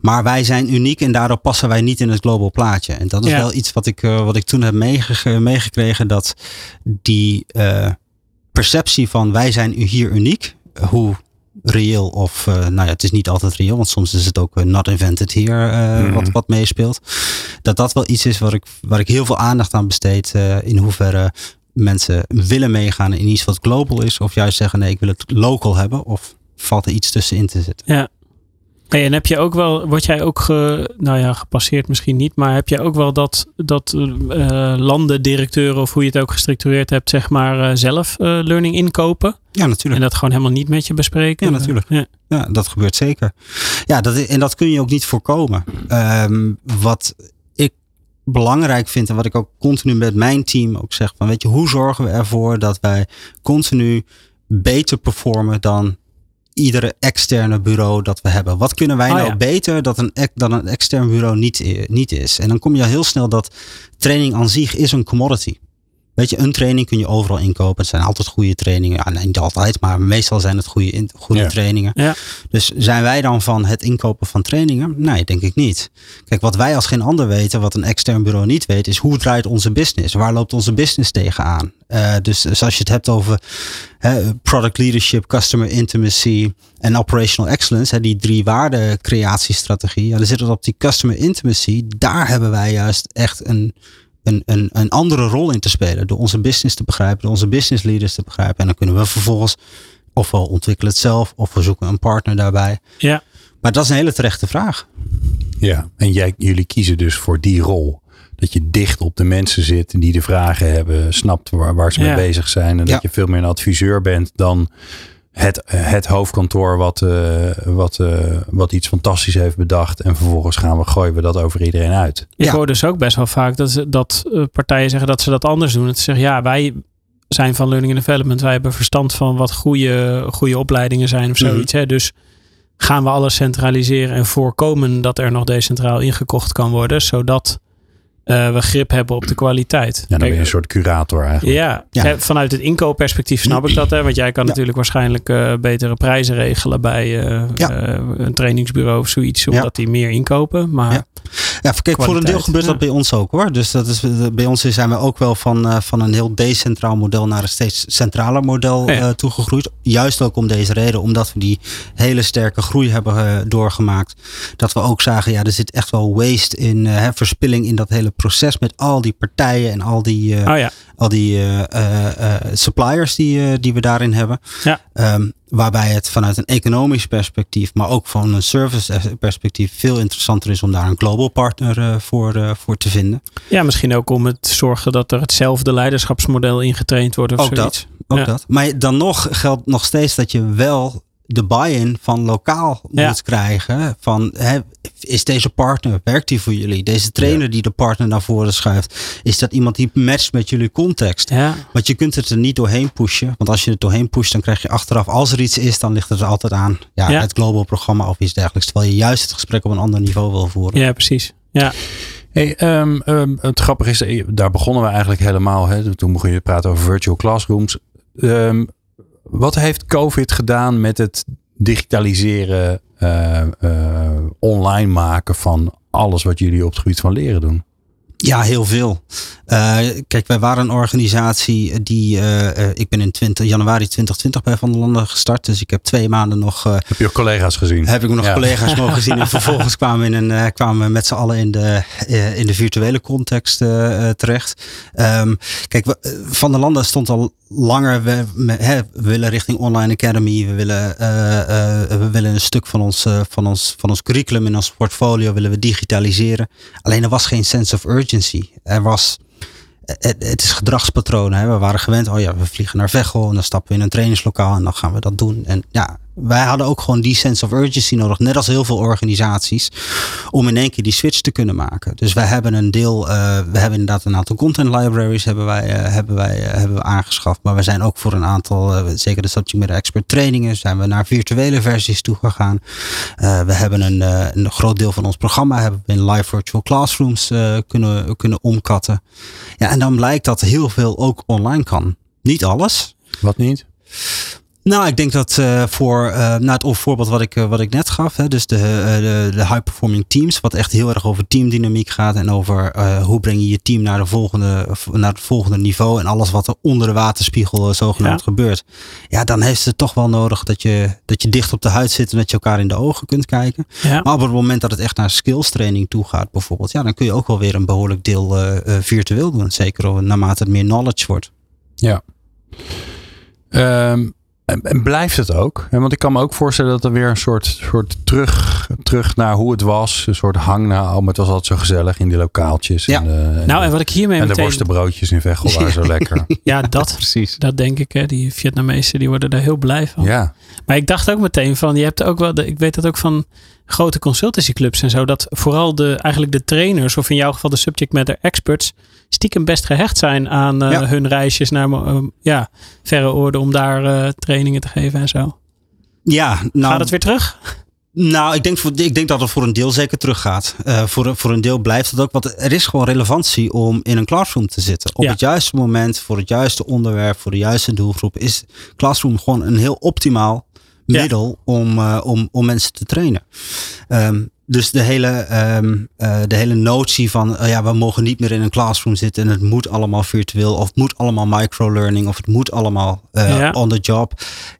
maar wij zijn uniek en daardoor passen wij niet in het global plaatje. En dat is Ja. wel iets wat ik, wat ik toen heb meege- meegekregen, dat die perceptie van wij zijn hier uniek, hoe reëel of, eh, nou ja, het is niet altijd reëel, want soms is het ook eh, not invented hier eh, Mhm. wat, wat meespeelt. Dat dat wel iets is waar ik, waar ik heel veel aandacht aan besteed, eh, in hoeverre mensen willen meegaan in iets wat global is, of juist zeggen nee, ik wil het local hebben, of valt er iets tussenin te zitten. Ja. Hey, en heb je ook wel, word jij ook, ge, nou ja, gepasseerd misschien niet, maar heb je ook wel dat, dat eh landendirecteuren of hoe je het ook gestructureerd hebt, zeg maar, eh, zelf eh, learning inkopen Ja, natuurlijk. en dat gewoon helemaal niet met je bespreken? Ja, natuurlijk. Ja. Ja, dat gebeurt zeker. Ja, dat, en dat kun je ook niet voorkomen. Ehm, wat ik belangrijk vind en wat ik ook continu met mijn team ook zeg: van weet je, hoe zorgen we ervoor dat wij continu beter performen dan iedere externe bureau dat we hebben? Wat kunnen wij Oh, nou ja. beter dat een, dan een extern bureau niet, niet is? En dan kom je al heel snel dat training aan zich is een commodity. Weet je, een training kun je overal inkopen. Het zijn altijd goede trainingen. Ja, nee, niet altijd, maar meestal zijn het goede, goede Ja. trainingen. Ja. Dus zijn wij dan van het inkopen van trainingen? Nee, denk ik niet. Kijk, wat wij als geen ander weten, wat een extern bureau niet weet, is hoe draait onze business? Waar loopt onze business tegenaan? Eh dus, dus als je het hebt over product leadership, customer intimacy en operational excellence, die drie waardecreatiestrategie, ja, dan zit het op die customer intimacy. Daar hebben wij juist echt een, een, een, een andere rol in te spelen. Door onze business te begrijpen, door onze business leaders te begrijpen. En dan kunnen we vervolgens ofwel ontwikkelen het zelf, of we zoeken een partner daarbij. Ja. Maar dat is een hele terechte vraag. Ja, en jij, jullie kiezen dus voor die rol. Dat je dicht op de mensen zit die de vragen hebben, snapt waar, waar ze Ja. mee bezig zijn. En Ja. dat je veel meer een adviseur bent dan het, het hoofdkantoor wat, eh, wat, eh, wat iets fantastisch heeft bedacht. En vervolgens gaan we, gooien we dat over iedereen uit. Ik Ja. hoor dus ook best wel vaak dat, ze- dat eh, partijen zeggen dat ze dat anders doen. Dat ze zeggen, ja, wij zijn van Learning and Development. Wij hebben verstand van wat goede, goede opleidingen zijn of Mhm. zoiets. Hè? Dus gaan we alles centraliseren en voorkomen dat er nog decentraal ingekocht kan worden. Zodat eh, we grip hebben op de kwaliteit. Ja, dan ben je een soort curator eigenlijk. ja, Ja. vanuit het inkoopperspectief snap ik dat. Hè? Want jij kan Ja. natuurlijk waarschijnlijk eh, betere prijzen regelen bij Ja. eh, een trainingsbureau of zoiets. Omdat die meer inkopen. Maar Ja. Kijk, voor een deel gebeurt dat bij ons ook hoor. Dus dat is, bij ons zijn we ook wel van, eh, van een heel decentraal model naar een steeds centraler model Ja, eh, toegegroeid. Juist ook om deze reden, omdat we die hele sterke groei hebben eh, doorgemaakt. Dat we ook zagen, ja, er zit echt wel waste in, eh, hè, verspilling in dat hele proces met al die partijen en al die, eh, oh ja, al die eh, eh, eh, suppliers die, eh, die we daarin hebben. Ja. Ehm, waarbij het vanuit een economisch perspectief, maar ook van een service perspectief veel interessanter is om daar een global partner eh, voor, eh, voor te vinden. Ja, misschien ook om het zorgen dat er hetzelfde leiderschapsmodel ingetraind wordt of Ook zoiets. Ook Ja. dat. Maar dan nog geldt nog steeds dat je wel de buy-in van lokaal Ja. moet krijgen. Van, hè, is deze partner, werkt die voor jullie? Deze trainer die de partner naar voren schuift, is dat iemand die matcht met jullie context? Ja, Want je kunt het er niet doorheen pushen. Want als je het doorheen pusht, dan krijg je achteraf, als er iets is, dan ligt het er altijd aan ja, Ja. het global programma of iets dergelijks. Terwijl je juist het gesprek op een ander niveau wil voeren. ja precies. Ja, Hey, ehm, ehm, het grappige is, eh, daar begonnen we eigenlijk helemaal. Hè, toen begon je te praten over virtual classrooms. ehm, wat heeft COVID gedaan met het digitaliseren, eh, eh, online maken van alles wat jullie op het gebied van leren doen? Ja, heel veel. Uh, kijk, wij waren een organisatie die. Uh, ik ben in 20, januari 2020 bij Van der Landen gestart. Dus ik heb twee maanden nog. Uh, heb je ook collega's gezien? Heb ik nog ja. collega's mogen zien. En vervolgens kwamen we, in een, kwamen we met z'n allen in de, in de virtuele context terecht. Um, kijk, Van der Landen stond al langer. We willen richting Online Academy. We willen, we willen een stuk van ons, van, ons, van ons curriculum in ons portfolio willen we digitaliseren. Alleen er was geen sense of urgency. Er was het, het, is gedragspatronen. Hè. We waren gewend, oh ja, we vliegen naar Veghel en dan stappen we in een trainingslokaal en dan gaan we dat doen. En ja, wij hadden ook gewoon die sense of urgency nodig, net als heel veel organisaties, om in één keer die switch te kunnen maken. Dus wij hebben een deel, uh, we hebben inderdaad een aantal content libraries hebben wij, uh, hebben wij uh, hebben we aangeschaft, maar we zijn ook voor een aantal, zeker de subject matter expert trainingen, zijn we naar virtuele versies toegegaan. we hebben een, een groot deel van ons programma hebben we in live virtual classrooms kunnen, kunnen omkatten. Ja, en dan blijkt dat heel veel ook online kan. Niet alles. Wat niet? Nou, ik denk dat uh, voor uh, nou, het voorbeeld wat ik, uh, wat ik net gaf, hè, dus de, de, de high performing teams, wat echt heel erg over teamdynamiek gaat en over hoe breng je je team naar, de volgende, naar het volgende niveau en alles wat er onder de waterspiegel zogenaamd ja. gebeurt. Ja, dan heeft het toch wel nodig dat je, dat je dicht op de huid zit en dat je elkaar in de ogen kunt kijken. Ja. Maar op het moment dat het echt naar skills training toe gaat bijvoorbeeld, ja, dan kun je ook wel weer een behoorlijk deel virtueel doen. Zeker naarmate het meer knowledge wordt. Ja. Um, en blijft het ook? Want ik kan me ook voorstellen dat er weer een soort, soort terug, terug naar hoe het was. Een soort hang naar, oh, maar het was altijd zo gezellig in die lokaaltjes. Ja. En de, nou, en wat ik hiermee en meteen... de worstenbroodjes in Veghel waren zo lekker. Ja, dat, Precies. dat denk ik. Hè. Die Vietnamezen die worden daar heel blij van. Ja. Maar ik dacht ook meteen van, je hebt ook wel, de, ik weet dat ook van grote consultancyclubs en zo, dat vooral de, eigenlijk de trainers, of in jouw geval de subject matter experts, stiekem best gehecht zijn aan uh, ja. hun reisjes naar uh, ja, verre oorden om daar uh, trainingen te geven en zo. Ja, nou, Gaat het weer terug? Nou, ik denk, voor, ik denk dat het voor een deel zeker teruggaat. Uh, voor, voor een deel blijft het ook. Want er is gewoon relevantie om in een classroom te zitten. Op ja. het juiste moment, voor het juiste onderwerp, voor de juiste doelgroep. Is classroom gewoon een heel optimaal middel ja. om, uh, om, om mensen te trainen. Um, dus de hele, um, uh, de hele notie van uh, ja, we mogen niet meer in een classroom zitten en het moet allemaal virtueel of het moet allemaal microlearning of het moet allemaal uh, ja. on the job.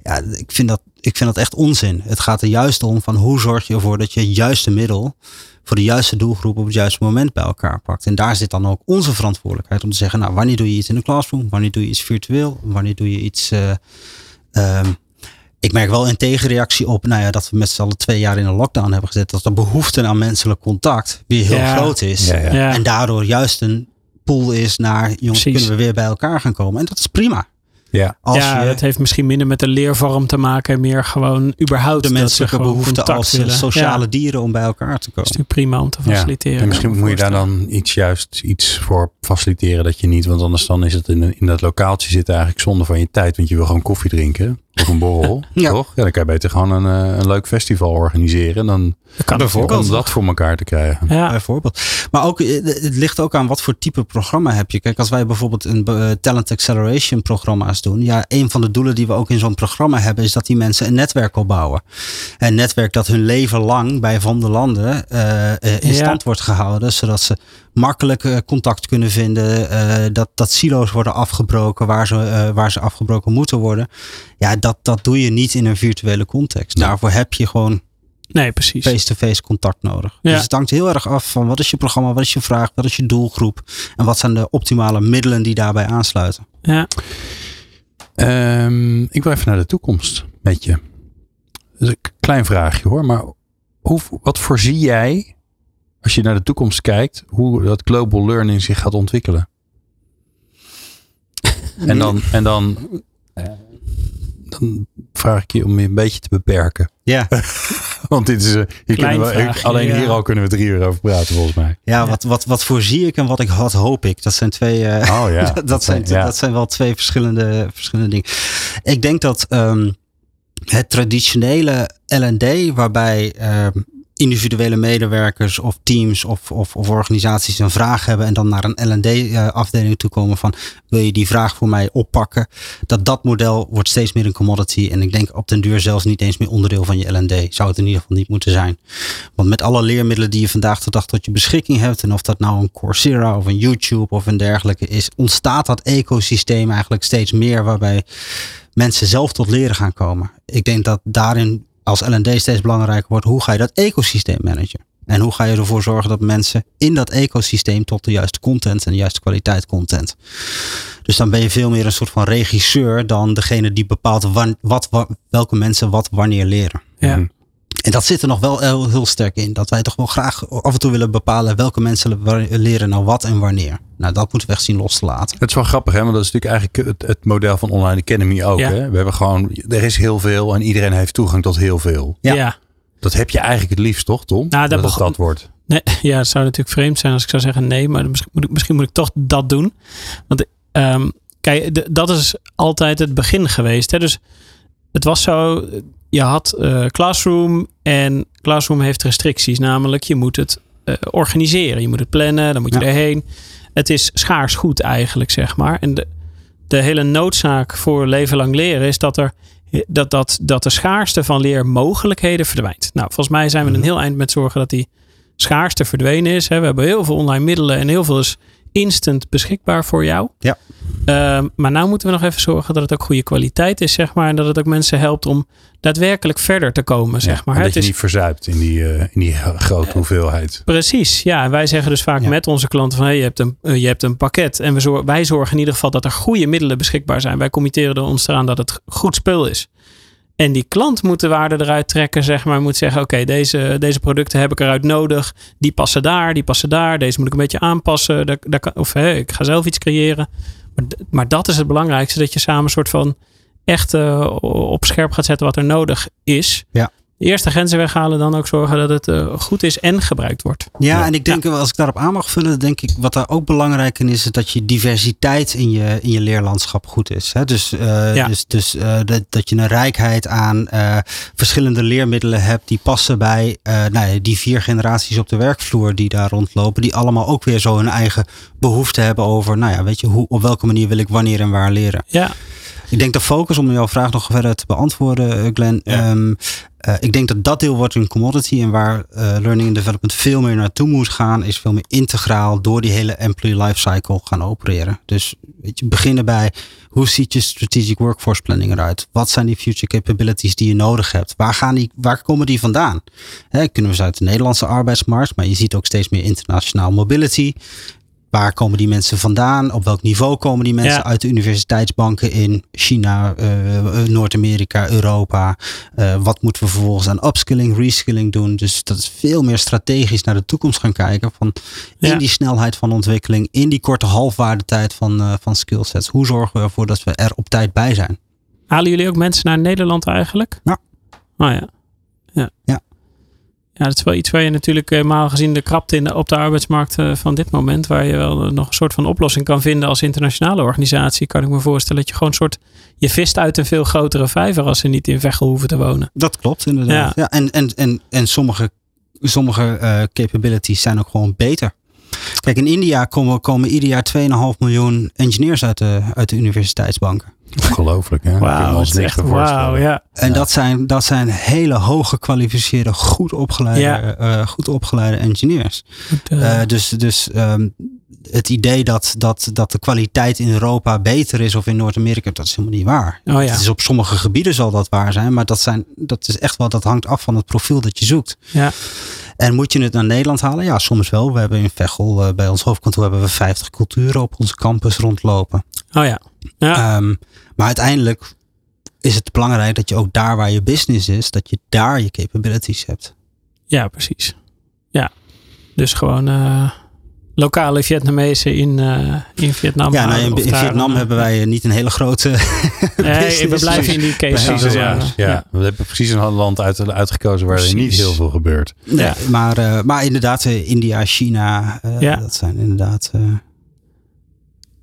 Ja, ik vind, dat, ik vind dat echt onzin. Het gaat er juist om van hoe zorg je ervoor dat je het juiste middel voor de juiste doelgroep op het juiste moment bij elkaar pakt. En daar zit dan ook onze verantwoordelijkheid om te zeggen, nou, wanneer doe je iets in de classroom? Wanneer doe je iets virtueel? Wanneer doe je iets... Um, ik merk wel een tegenreactie op nou ja, dat we met z'n allen twee jaar in een lockdown hebben gezet. Dat de behoefte aan menselijk contact weer heel ja. groot is. Ja, ja. En daardoor juist een pool is naar jongens, Precies. kunnen we weer bij elkaar gaan komen. En dat is prima. Ja, als ja je, het heeft misschien minder met de leervorm te maken. En meer gewoon überhaupt de menselijke behoefte als willen. sociale dieren om bij elkaar te komen. Dat is natuurlijk prima om te faciliteren. Ja. En misschien moet je daar dan iets juist iets voor faciliteren dat je niet. Want anders dan is het in, in dat lokaaltje zitten eigenlijk zonde van je tijd. Want je wil gewoon koffie drinken. Of een borrel, ja. toch? Ja, dan kan je beter gewoon een, een leuk festival organiseren. Dan kan bijvoorbeeld om dat voor elkaar te krijgen. Ja. Bijvoorbeeld. Maar ook, het ligt ook aan wat voor type programma heb je. Kijk, als wij bijvoorbeeld een uh, Talent Acceleration programma's doen. Ja, een van de doelen die we ook in zo'n programma hebben, is dat die mensen een netwerk opbouwen. Een netwerk dat hun leven lang bij Van der Landen uh, uh, in stand ja. wordt gehouden. Zodat ze makkelijk contact kunnen vinden. dat, dat silo's worden afgebroken waar ze, waar ze afgebroken moeten worden. Ja, dat, dat doe je niet in een virtuele context. Nee. Daarvoor heb je gewoon nee, precies. face-to-face contact nodig. Ja. Dus het hangt heel erg af van wat is je programma, wat is je vraag, wat is je doelgroep en wat zijn de optimale middelen die daarbij aansluiten. Ja. Um, ik wil even naar de toekomst met je. Dat is een klein vraagje hoor, maar hoe, wat voorzie jij als je naar de toekomst kijkt, hoe dat global learning zich gaat ontwikkelen? en dan, en dan dan vraag ik je om je een beetje te beperken. Ja. Want dit is, hier kunnen we, alleen ja. hier al kunnen we drie uur over praten volgens mij. Ja, ja. Wat, wat, wat voorzie ik en wat ik had hoop ik. Dat zijn twee, uh, oh, ja. dat, dat, zijn, ja. dat zijn wel twee verschillende, verschillende dingen. Ik denk dat um, het traditionele L&D waarbij um, individuele medewerkers of teams of, of, of, organisaties een vraag hebben en dan naar een L&D-afdeling toe komen van wil je die vraag voor mij oppakken? Dat dat model wordt steeds meer een commodity en ik denk op den duur zelfs niet eens meer onderdeel van je L&D. Zou het in ieder geval niet moeten zijn. Want met alle leermiddelen die je vandaag de dag tot je beschikking hebt en of dat nou een Coursera of een YouTube of een dergelijke is, ontstaat dat ecosysteem eigenlijk steeds meer waarbij mensen zelf tot leren gaan komen. Ik denk dat daarin als LD steeds belangrijker wordt, hoe ga je dat ecosysteem managen? En hoe ga je ervoor zorgen dat mensen in dat ecosysteem tot de juiste content en de juiste kwaliteit content. Dus dan ben je veel meer een soort van regisseur dan degene die bepaalt wat, welke mensen wat wanneer leren. Ja. En dat zit er nog wel heel, heel, sterk in. Dat wij toch wel graag af en toe willen bepalen welke mensen leren nou wat en wanneer. Nou, dat moeten we echt zien los te laten. Het is wel grappig, hè? Want dat is natuurlijk eigenlijk het, het model van Online Academy ook. Hè? We hebben gewoon, er is heel veel en iedereen heeft toegang tot heel veel. Ja. ja. Dat heb je eigenlijk het liefst, toch, Tom? Nou, dat, dat, dat wordt. Nee, ja, het zou natuurlijk vreemd zijn als ik zou zeggen nee, maar misschien moet ik, misschien moet ik toch dat doen. Want um, kijk, dat is altijd het begin geweest. Hè? Dus het was zo, je had uh, Classroom en Classroom heeft restricties. Namelijk, je moet het uh, organiseren. Je moet het plannen, dan moet je erheen. Het is schaars goed eigenlijk, zeg maar. En de, de hele noodzaak voor leven lang leren is dat er dat, dat, dat de schaarste van leermogelijkheden verdwijnt. Nou, volgens mij zijn we een mhm. heel eind met zorgen dat die schaarste verdwenen is. We hebben heel veel online middelen en heel veel is instant beschikbaar voor jou. Ja. Uh, maar nou moeten we nog even zorgen dat het ook goede kwaliteit is, zeg maar. En dat het ook mensen helpt om daadwerkelijk verder te komen, zeg maar. dat het je is, niet verzuipt in die, uh, in die grote hoeveelheid. Precies, ja. En wij zeggen dus vaak met onze klanten van... Hey, je, hebt een, uh, je hebt een pakket en we zorgen, wij zorgen in ieder geval dat er goede middelen beschikbaar zijn. Wij committeren er ons eraan dat het goed spul is. En die klant moet de waarde eruit trekken, zeg maar. Moet zeggen, oké, deze, deze producten heb ik eruit nodig. Die passen daar, die passen daar. Deze moet ik een beetje aanpassen. Daar, daar of hey, ik ga zelf iets creëren. Maar, maar, dat is het belangrijkste. Dat je samen een soort van echt uh, op scherp gaat zetten wat er nodig is. Ja eerst de grenzen weghalen, dan ook zorgen dat het uh, goed is en gebruikt wordt. Ja, en ik denk, als ik daarop aan mag vullen, denk ik wat daar ook belangrijk in is, is dat je diversiteit in je, in je leerlandschap goed is. Hè? Dus, uh, ja. dus, dus uh, dat, dat je een rijkheid aan verschillende leermiddelen hebt die passen bij nou ja, die vier generaties op de werkvloer die daar rondlopen, die allemaal ook weer zo hun eigen behoefte hebben over, nou ja, weet je, hoe, op welke manier wil ik wanneer en waar leren. Ja. Ik denk de focus, om jouw vraag nog verder te beantwoorden, eh, Glenn. Ja. Um, uh, ik denk dat dat deel wordt een commodity. En waar uh, learning and development veel meer naartoe moet gaan, is veel meer integraal door die hele employee lifecycle gaan opereren. Dus weet je, beginnen bij hoe ziet je strategic workforce planning eruit? Wat zijn die future capabilities die je nodig hebt? Waar, gaan die, waar komen die vandaan? He, kunnen we ze uit de Nederlandse arbeidsmarkt, maar je ziet ook steeds meer internationaal mobility. Waar komen die mensen vandaan? Op welk niveau komen die mensen uit de universiteitsbanken in China, uh, Noord-Amerika, Europa? Uh, wat moeten we vervolgens aan upskilling, reskilling doen? Dus dat is veel meer strategisch naar de toekomst gaan kijken. Van in die snelheid van ontwikkeling, in die korte halfwaardetijd van, uh, van skillsets. Hoe zorgen we ervoor dat we er op tijd bij zijn? Halen jullie ook mensen naar Nederland eigenlijk? Ja. Oh ja. Ja. ja. Ja, dat is wel iets waar je natuurlijk helemaal gezien de krapte in de, op de arbeidsmarkt eh, van dit moment, waar je wel nog een soort van oplossing kan vinden als internationale organisatie, kan ik me voorstellen dat je gewoon een soort, je vist uit een veel grotere vijver als ze niet in Veghel hoeven te wonen. Dat klopt inderdaad. Ja. en, en, en, en sommige, sommige uh, capabilities zijn ook gewoon beter. Kijk, in India komen, komen ieder jaar 2,5 miljoen engineers uit de, uit de universiteitsbanken. Ongelooflijk, hè? Wauw, dat is echt wauw, ja. En Dat, zijn, dat zijn hele hoog gekwalificeerde, goed opgeleide, uh, goed opgeleide engineers. Uh, dus dus um, het idee dat, dat, dat de kwaliteit in Europa beter is of in Noord-Amerika, dat is helemaal niet waar. Oh, ja. Het is op sommige gebieden zal dat waar zijn, maar dat, zijn, dat is echt wel, dat hangt af van het profiel dat je zoekt. Ja. En moet je het naar Nederland halen? Ja, soms wel. We hebben in Veghel, uh, bij ons hoofdkantoor, hebben we 50 culturen op onze campus rondlopen. Oh ja. Ja. Um, maar uiteindelijk is het belangrijk dat je ook daar waar je business is, dat je daar je capabilities hebt. Ja, precies. Ja. Dus gewoon uh, lokale Vietnamezen in, uh, in Vietnam. Ja, nou, in, in Vietnam hebben wij niet een hele grote. nee, we blijven in die case. Ja, ja. ja, we hebben precies een land uit, uitgekozen waar er niet heel veel gebeurt. Nee, ja. maar, uh, maar inderdaad, India, China, ja. dat zijn inderdaad.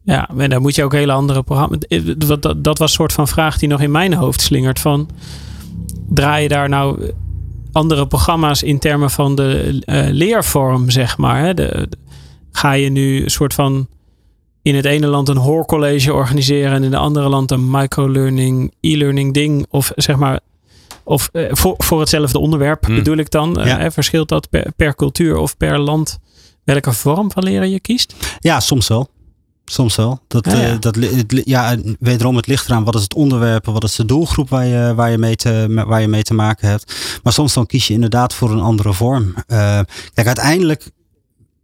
Ja, en daar moet je ook hele andere programma's. Dat, dat, dat was een soort van vraag die nog in mijn hoofd slingert. Van, draai je daar nou andere programma's in termen van de uh, leervorm, zeg maar. Hè? De, ga je nu een soort van in het ene land een hoorcollege organiseren en in het andere land een microlearning, e-learning ding. Of zeg maar, of uh, voor, voor hetzelfde onderwerp Hmm. bedoel ik dan. Ja. verschilt dat per, per cultuur of per land welke vorm van leren je kiest? Ja, soms wel. Soms wel. Dat, Ja, ja. eh, dat, het, ja, wederom, het ligt eraan wat is het onderwerp, wat is de doelgroep waar je, waar je, mee, te, waar je mee te maken hebt. Maar soms dan kies je inderdaad voor een andere vorm. Eh, kijk, uiteindelijk,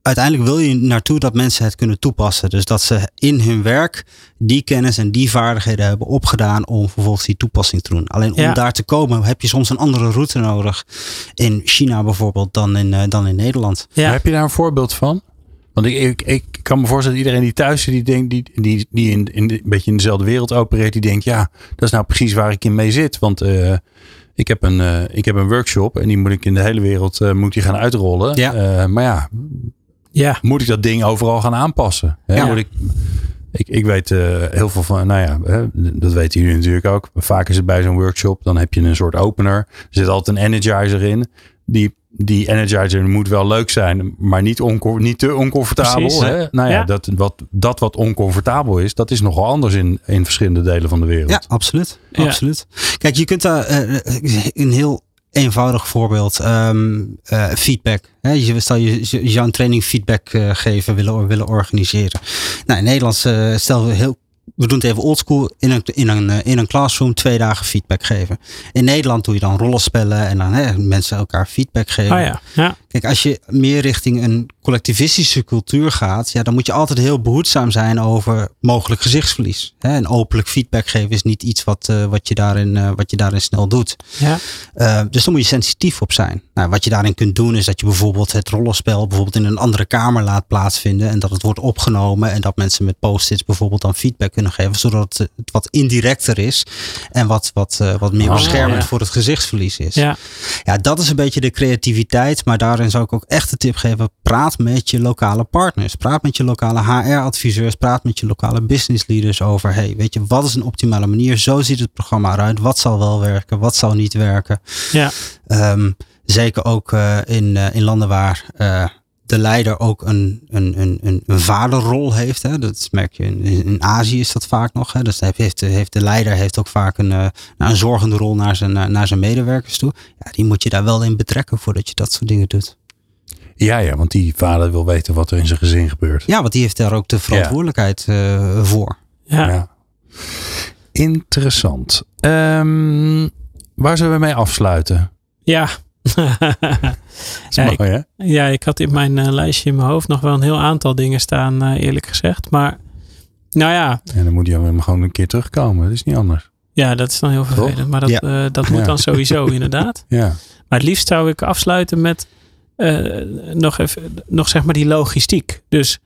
uiteindelijk wil je naartoe dat mensen het kunnen toepassen. Dus dat ze in hun werk die kennis en die vaardigheden hebben opgedaan om vervolgens die toepassing te doen. Alleen om Ja. daar te komen heb je soms een andere route nodig. In China bijvoorbeeld dan in, eh, dan in Nederland. Ja. Heb je daar een voorbeeld van? Want ik, ik, ik kan me voorstellen, iedereen die thuis zit, die, denkt, die, die, die in, in, een beetje in dezelfde wereld opereert, die denkt, ja, dat is nou precies waar ik in mee zit. Want eh, ik, heb een, eh, ik heb een workshop en die moet ik in de hele wereld eh, moet die gaan uitrollen. Ja. Maar ja, Ja, moet ik dat ding overal gaan aanpassen? Hè? Ja. Moet ik, ik, ik weet heel veel van, nou ja, hè, dat weten jullie natuurlijk ook. Vaak is het bij zo'n workshop, dan heb je een soort opener. Er zit altijd een energizer in. Die, die energizer moet wel leuk zijn, maar niet, onco- niet te oncomfortabel. Precies. Hè? Nou ja, Ja. Dat, wat, dat wat oncomfortabel is, dat is nogal anders in, in verschillende delen van de wereld. Ja, absoluut. Ja. absoluut. Kijk, je kunt daar eh, een heel eenvoudig voorbeeld. ehm, eh, feedback. Hè, je, stel je, je zou een training feedback eh, geven willen, willen organiseren. Nou, in Nederlands eh, stel we heel. We doen het even oldschool. In een, in, een, eh, in een classroom twee dagen feedback geven. In Nederland doe je dan rollenspellen en dan hè, mensen elkaar feedback geven. oh ja. ja. Kijk, als je meer richting een collectivistische cultuur gaat, ja, dan moet je altijd heel behoedzaam zijn over mogelijk gezichtsverlies. Hè? En openlijk feedback geven is niet iets wat, eh, wat, je, daarin, eh, wat je daarin snel doet. ja. Dus daar moet je sensitief op zijn. Nou, wat je daarin kunt doen is dat je bijvoorbeeld het rollenspel bijvoorbeeld in een andere kamer laat plaatsvinden en dat het wordt opgenomen en dat mensen met post-its bijvoorbeeld dan feedback kunnen geven, zodat het, wat indirecter is en wat, wat, eh, wat meer Oh, beschermend ja. voor het gezichtsverlies is. ja. Ja, dat is een beetje de creativiteit. Maar daarin zou ik ook echt de tip geven. Praat met je lokale partners. Praat met je lokale HR-adviseurs. Praat met je lokale business leaders over. Hey, weet je, wat is een optimale manier? Zo ziet het programma eruit. Wat zal wel werken? Wat zal niet werken? Ja. Ehm, zeker ook eh, in, eh, in landen waar de leider ook een, een, een, een, een vaderrol heeft. Hè. Dat merk je in, in Azië is dat vaak nog. Hè. Dus heeft, heeft, heeft de leider heeft ook vaak een, eh, nou, een zorgende rol naar zijn, eh, naar zijn medewerkers toe. Ja, die moet je daar wel in betrekken voordat je dat soort dingen doet. Ja, ja, want die vader wil weten wat er in zijn gezin gebeurt. Ja, want die heeft daar ook de verantwoordelijkheid eh, voor. Ja. Ja. Interessant. Ehm, waar zullen we mee afsluiten? Ja. ja, ik, Mooi, hè? ja, ik had in mijn eh, lijstje in mijn hoofd nog wel een heel aantal dingen staan, eh, eerlijk gezegd. Maar nou ja, En dan moet je hem gewoon een keer terugkomen. Dat is niet anders. ja dat is dan heel vervelend. Maar dat, Ja. eh, dat moet Ja. dan sowieso inderdaad. Ja. Maar het liefst zou ik afsluiten met nog even, nog zeg maar die logistiek. Dus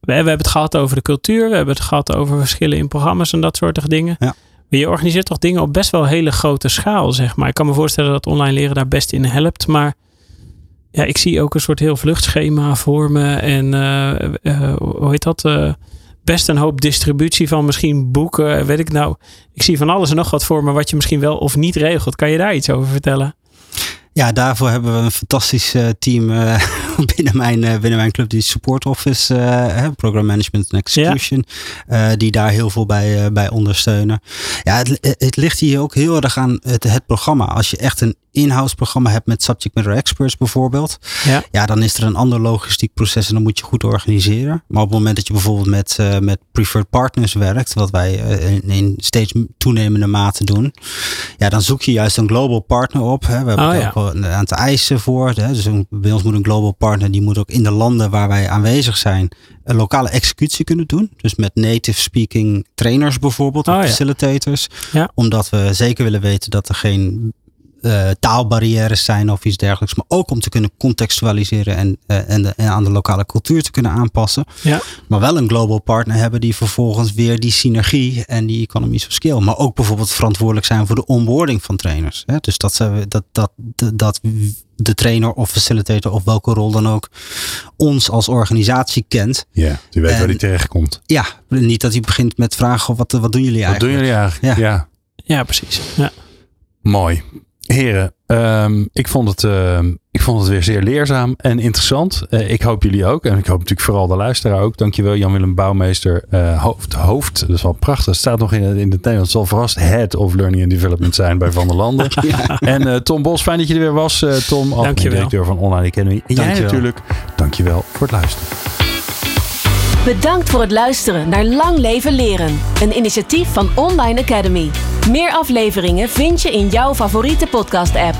we, we hebben het gehad over de cultuur, we hebben het gehad over verschillen in programma's en dat soort dingen. Ja. Je organiseert toch dingen op best wel hele grote schaal, zeg maar. Ik kan me voorstellen dat online leren daar best in helpt, maar ja, ik zie ook een soort heel vluchtschema voor me en eh, eh, hoe heet dat? eh, best een hoop distributie van misschien boeken, weet ik nou. Ik zie van alles en nog wat voor me wat je misschien wel of niet regelt. Kan je daar iets over vertellen? Ja, daarvoor hebben we een fantastisch team binnen, mijn, eh, binnen mijn club, die Support Office, eh, Program Management en Execution, eh, die daar heel veel bij, bij ondersteunen. Ja, het, het ligt hier ook heel erg aan het, het programma. Als je echt een in-house programma hebt met subject matter experts bijvoorbeeld, Ja. ja, dan is er een ander logistiek proces en dan moet je goed organiseren. Maar op het moment dat je bijvoorbeeld met, met preferred partners werkt, wat wij in, in steeds toenemende mate doen, ja, dan zoek je juist een global partner op. Hè. We hebben Oh, daar ja. ook wel een aantal eisen voor. Hè. Dus een- bij ons moet een global partner, die moet ook in de landen waar wij aanwezig zijn, een lokale executie kunnen doen. Dus met native speaking trainers bijvoorbeeld, of ja. facilitators. Ja. Omdat we zeker willen weten dat er geen eh, taalbarrières zijn of iets dergelijks. Maar ook om te kunnen contextualiseren en, eh, en, de- en aan de lokale cultuur te kunnen aanpassen. Ja. Maar wel een global partner hebben die vervolgens weer die synergie en die economies of scale. Maar ook bijvoorbeeld verantwoordelijk zijn voor de onboarding van trainers. Hè? Dus dat, ze, dat, dat, dat, dat de trainer of facilitator of welke rol dan ook ons als organisatie kent. Ja, u weet waar hij terechtkomt. Ja, niet dat hij begint met vragen wat, wat doen jullie Wat eigenlijk? doen jullie eigenlijk? Ja. Ja. Ja, precies. Ja. Mooi. Heren, um, ik, vond het, uh, ik vond het weer zeer leerzaam en interessant. Uh, ik hoop jullie ook. En ik hoop natuurlijk vooral de luisteraar ook. Dankjewel Jan-Willem Bouwmeester. Uh, hoofd, hoofd, dat is wel prachtig. Het staat nog in, in het Nederlands. Het zal vast Head of Learning and Development zijn bij Van der Landen. ja. En Tom Bos, fijn dat je er weer was. Tom, algemeen directeur van Online Academy. En jij natuurlijk, dankjewel voor het luisteren. Bedankt voor het luisteren naar Lang Leven Leren. Een initiatief van Online Academy. Meer afleveringen vind je in jouw favoriete podcast-app.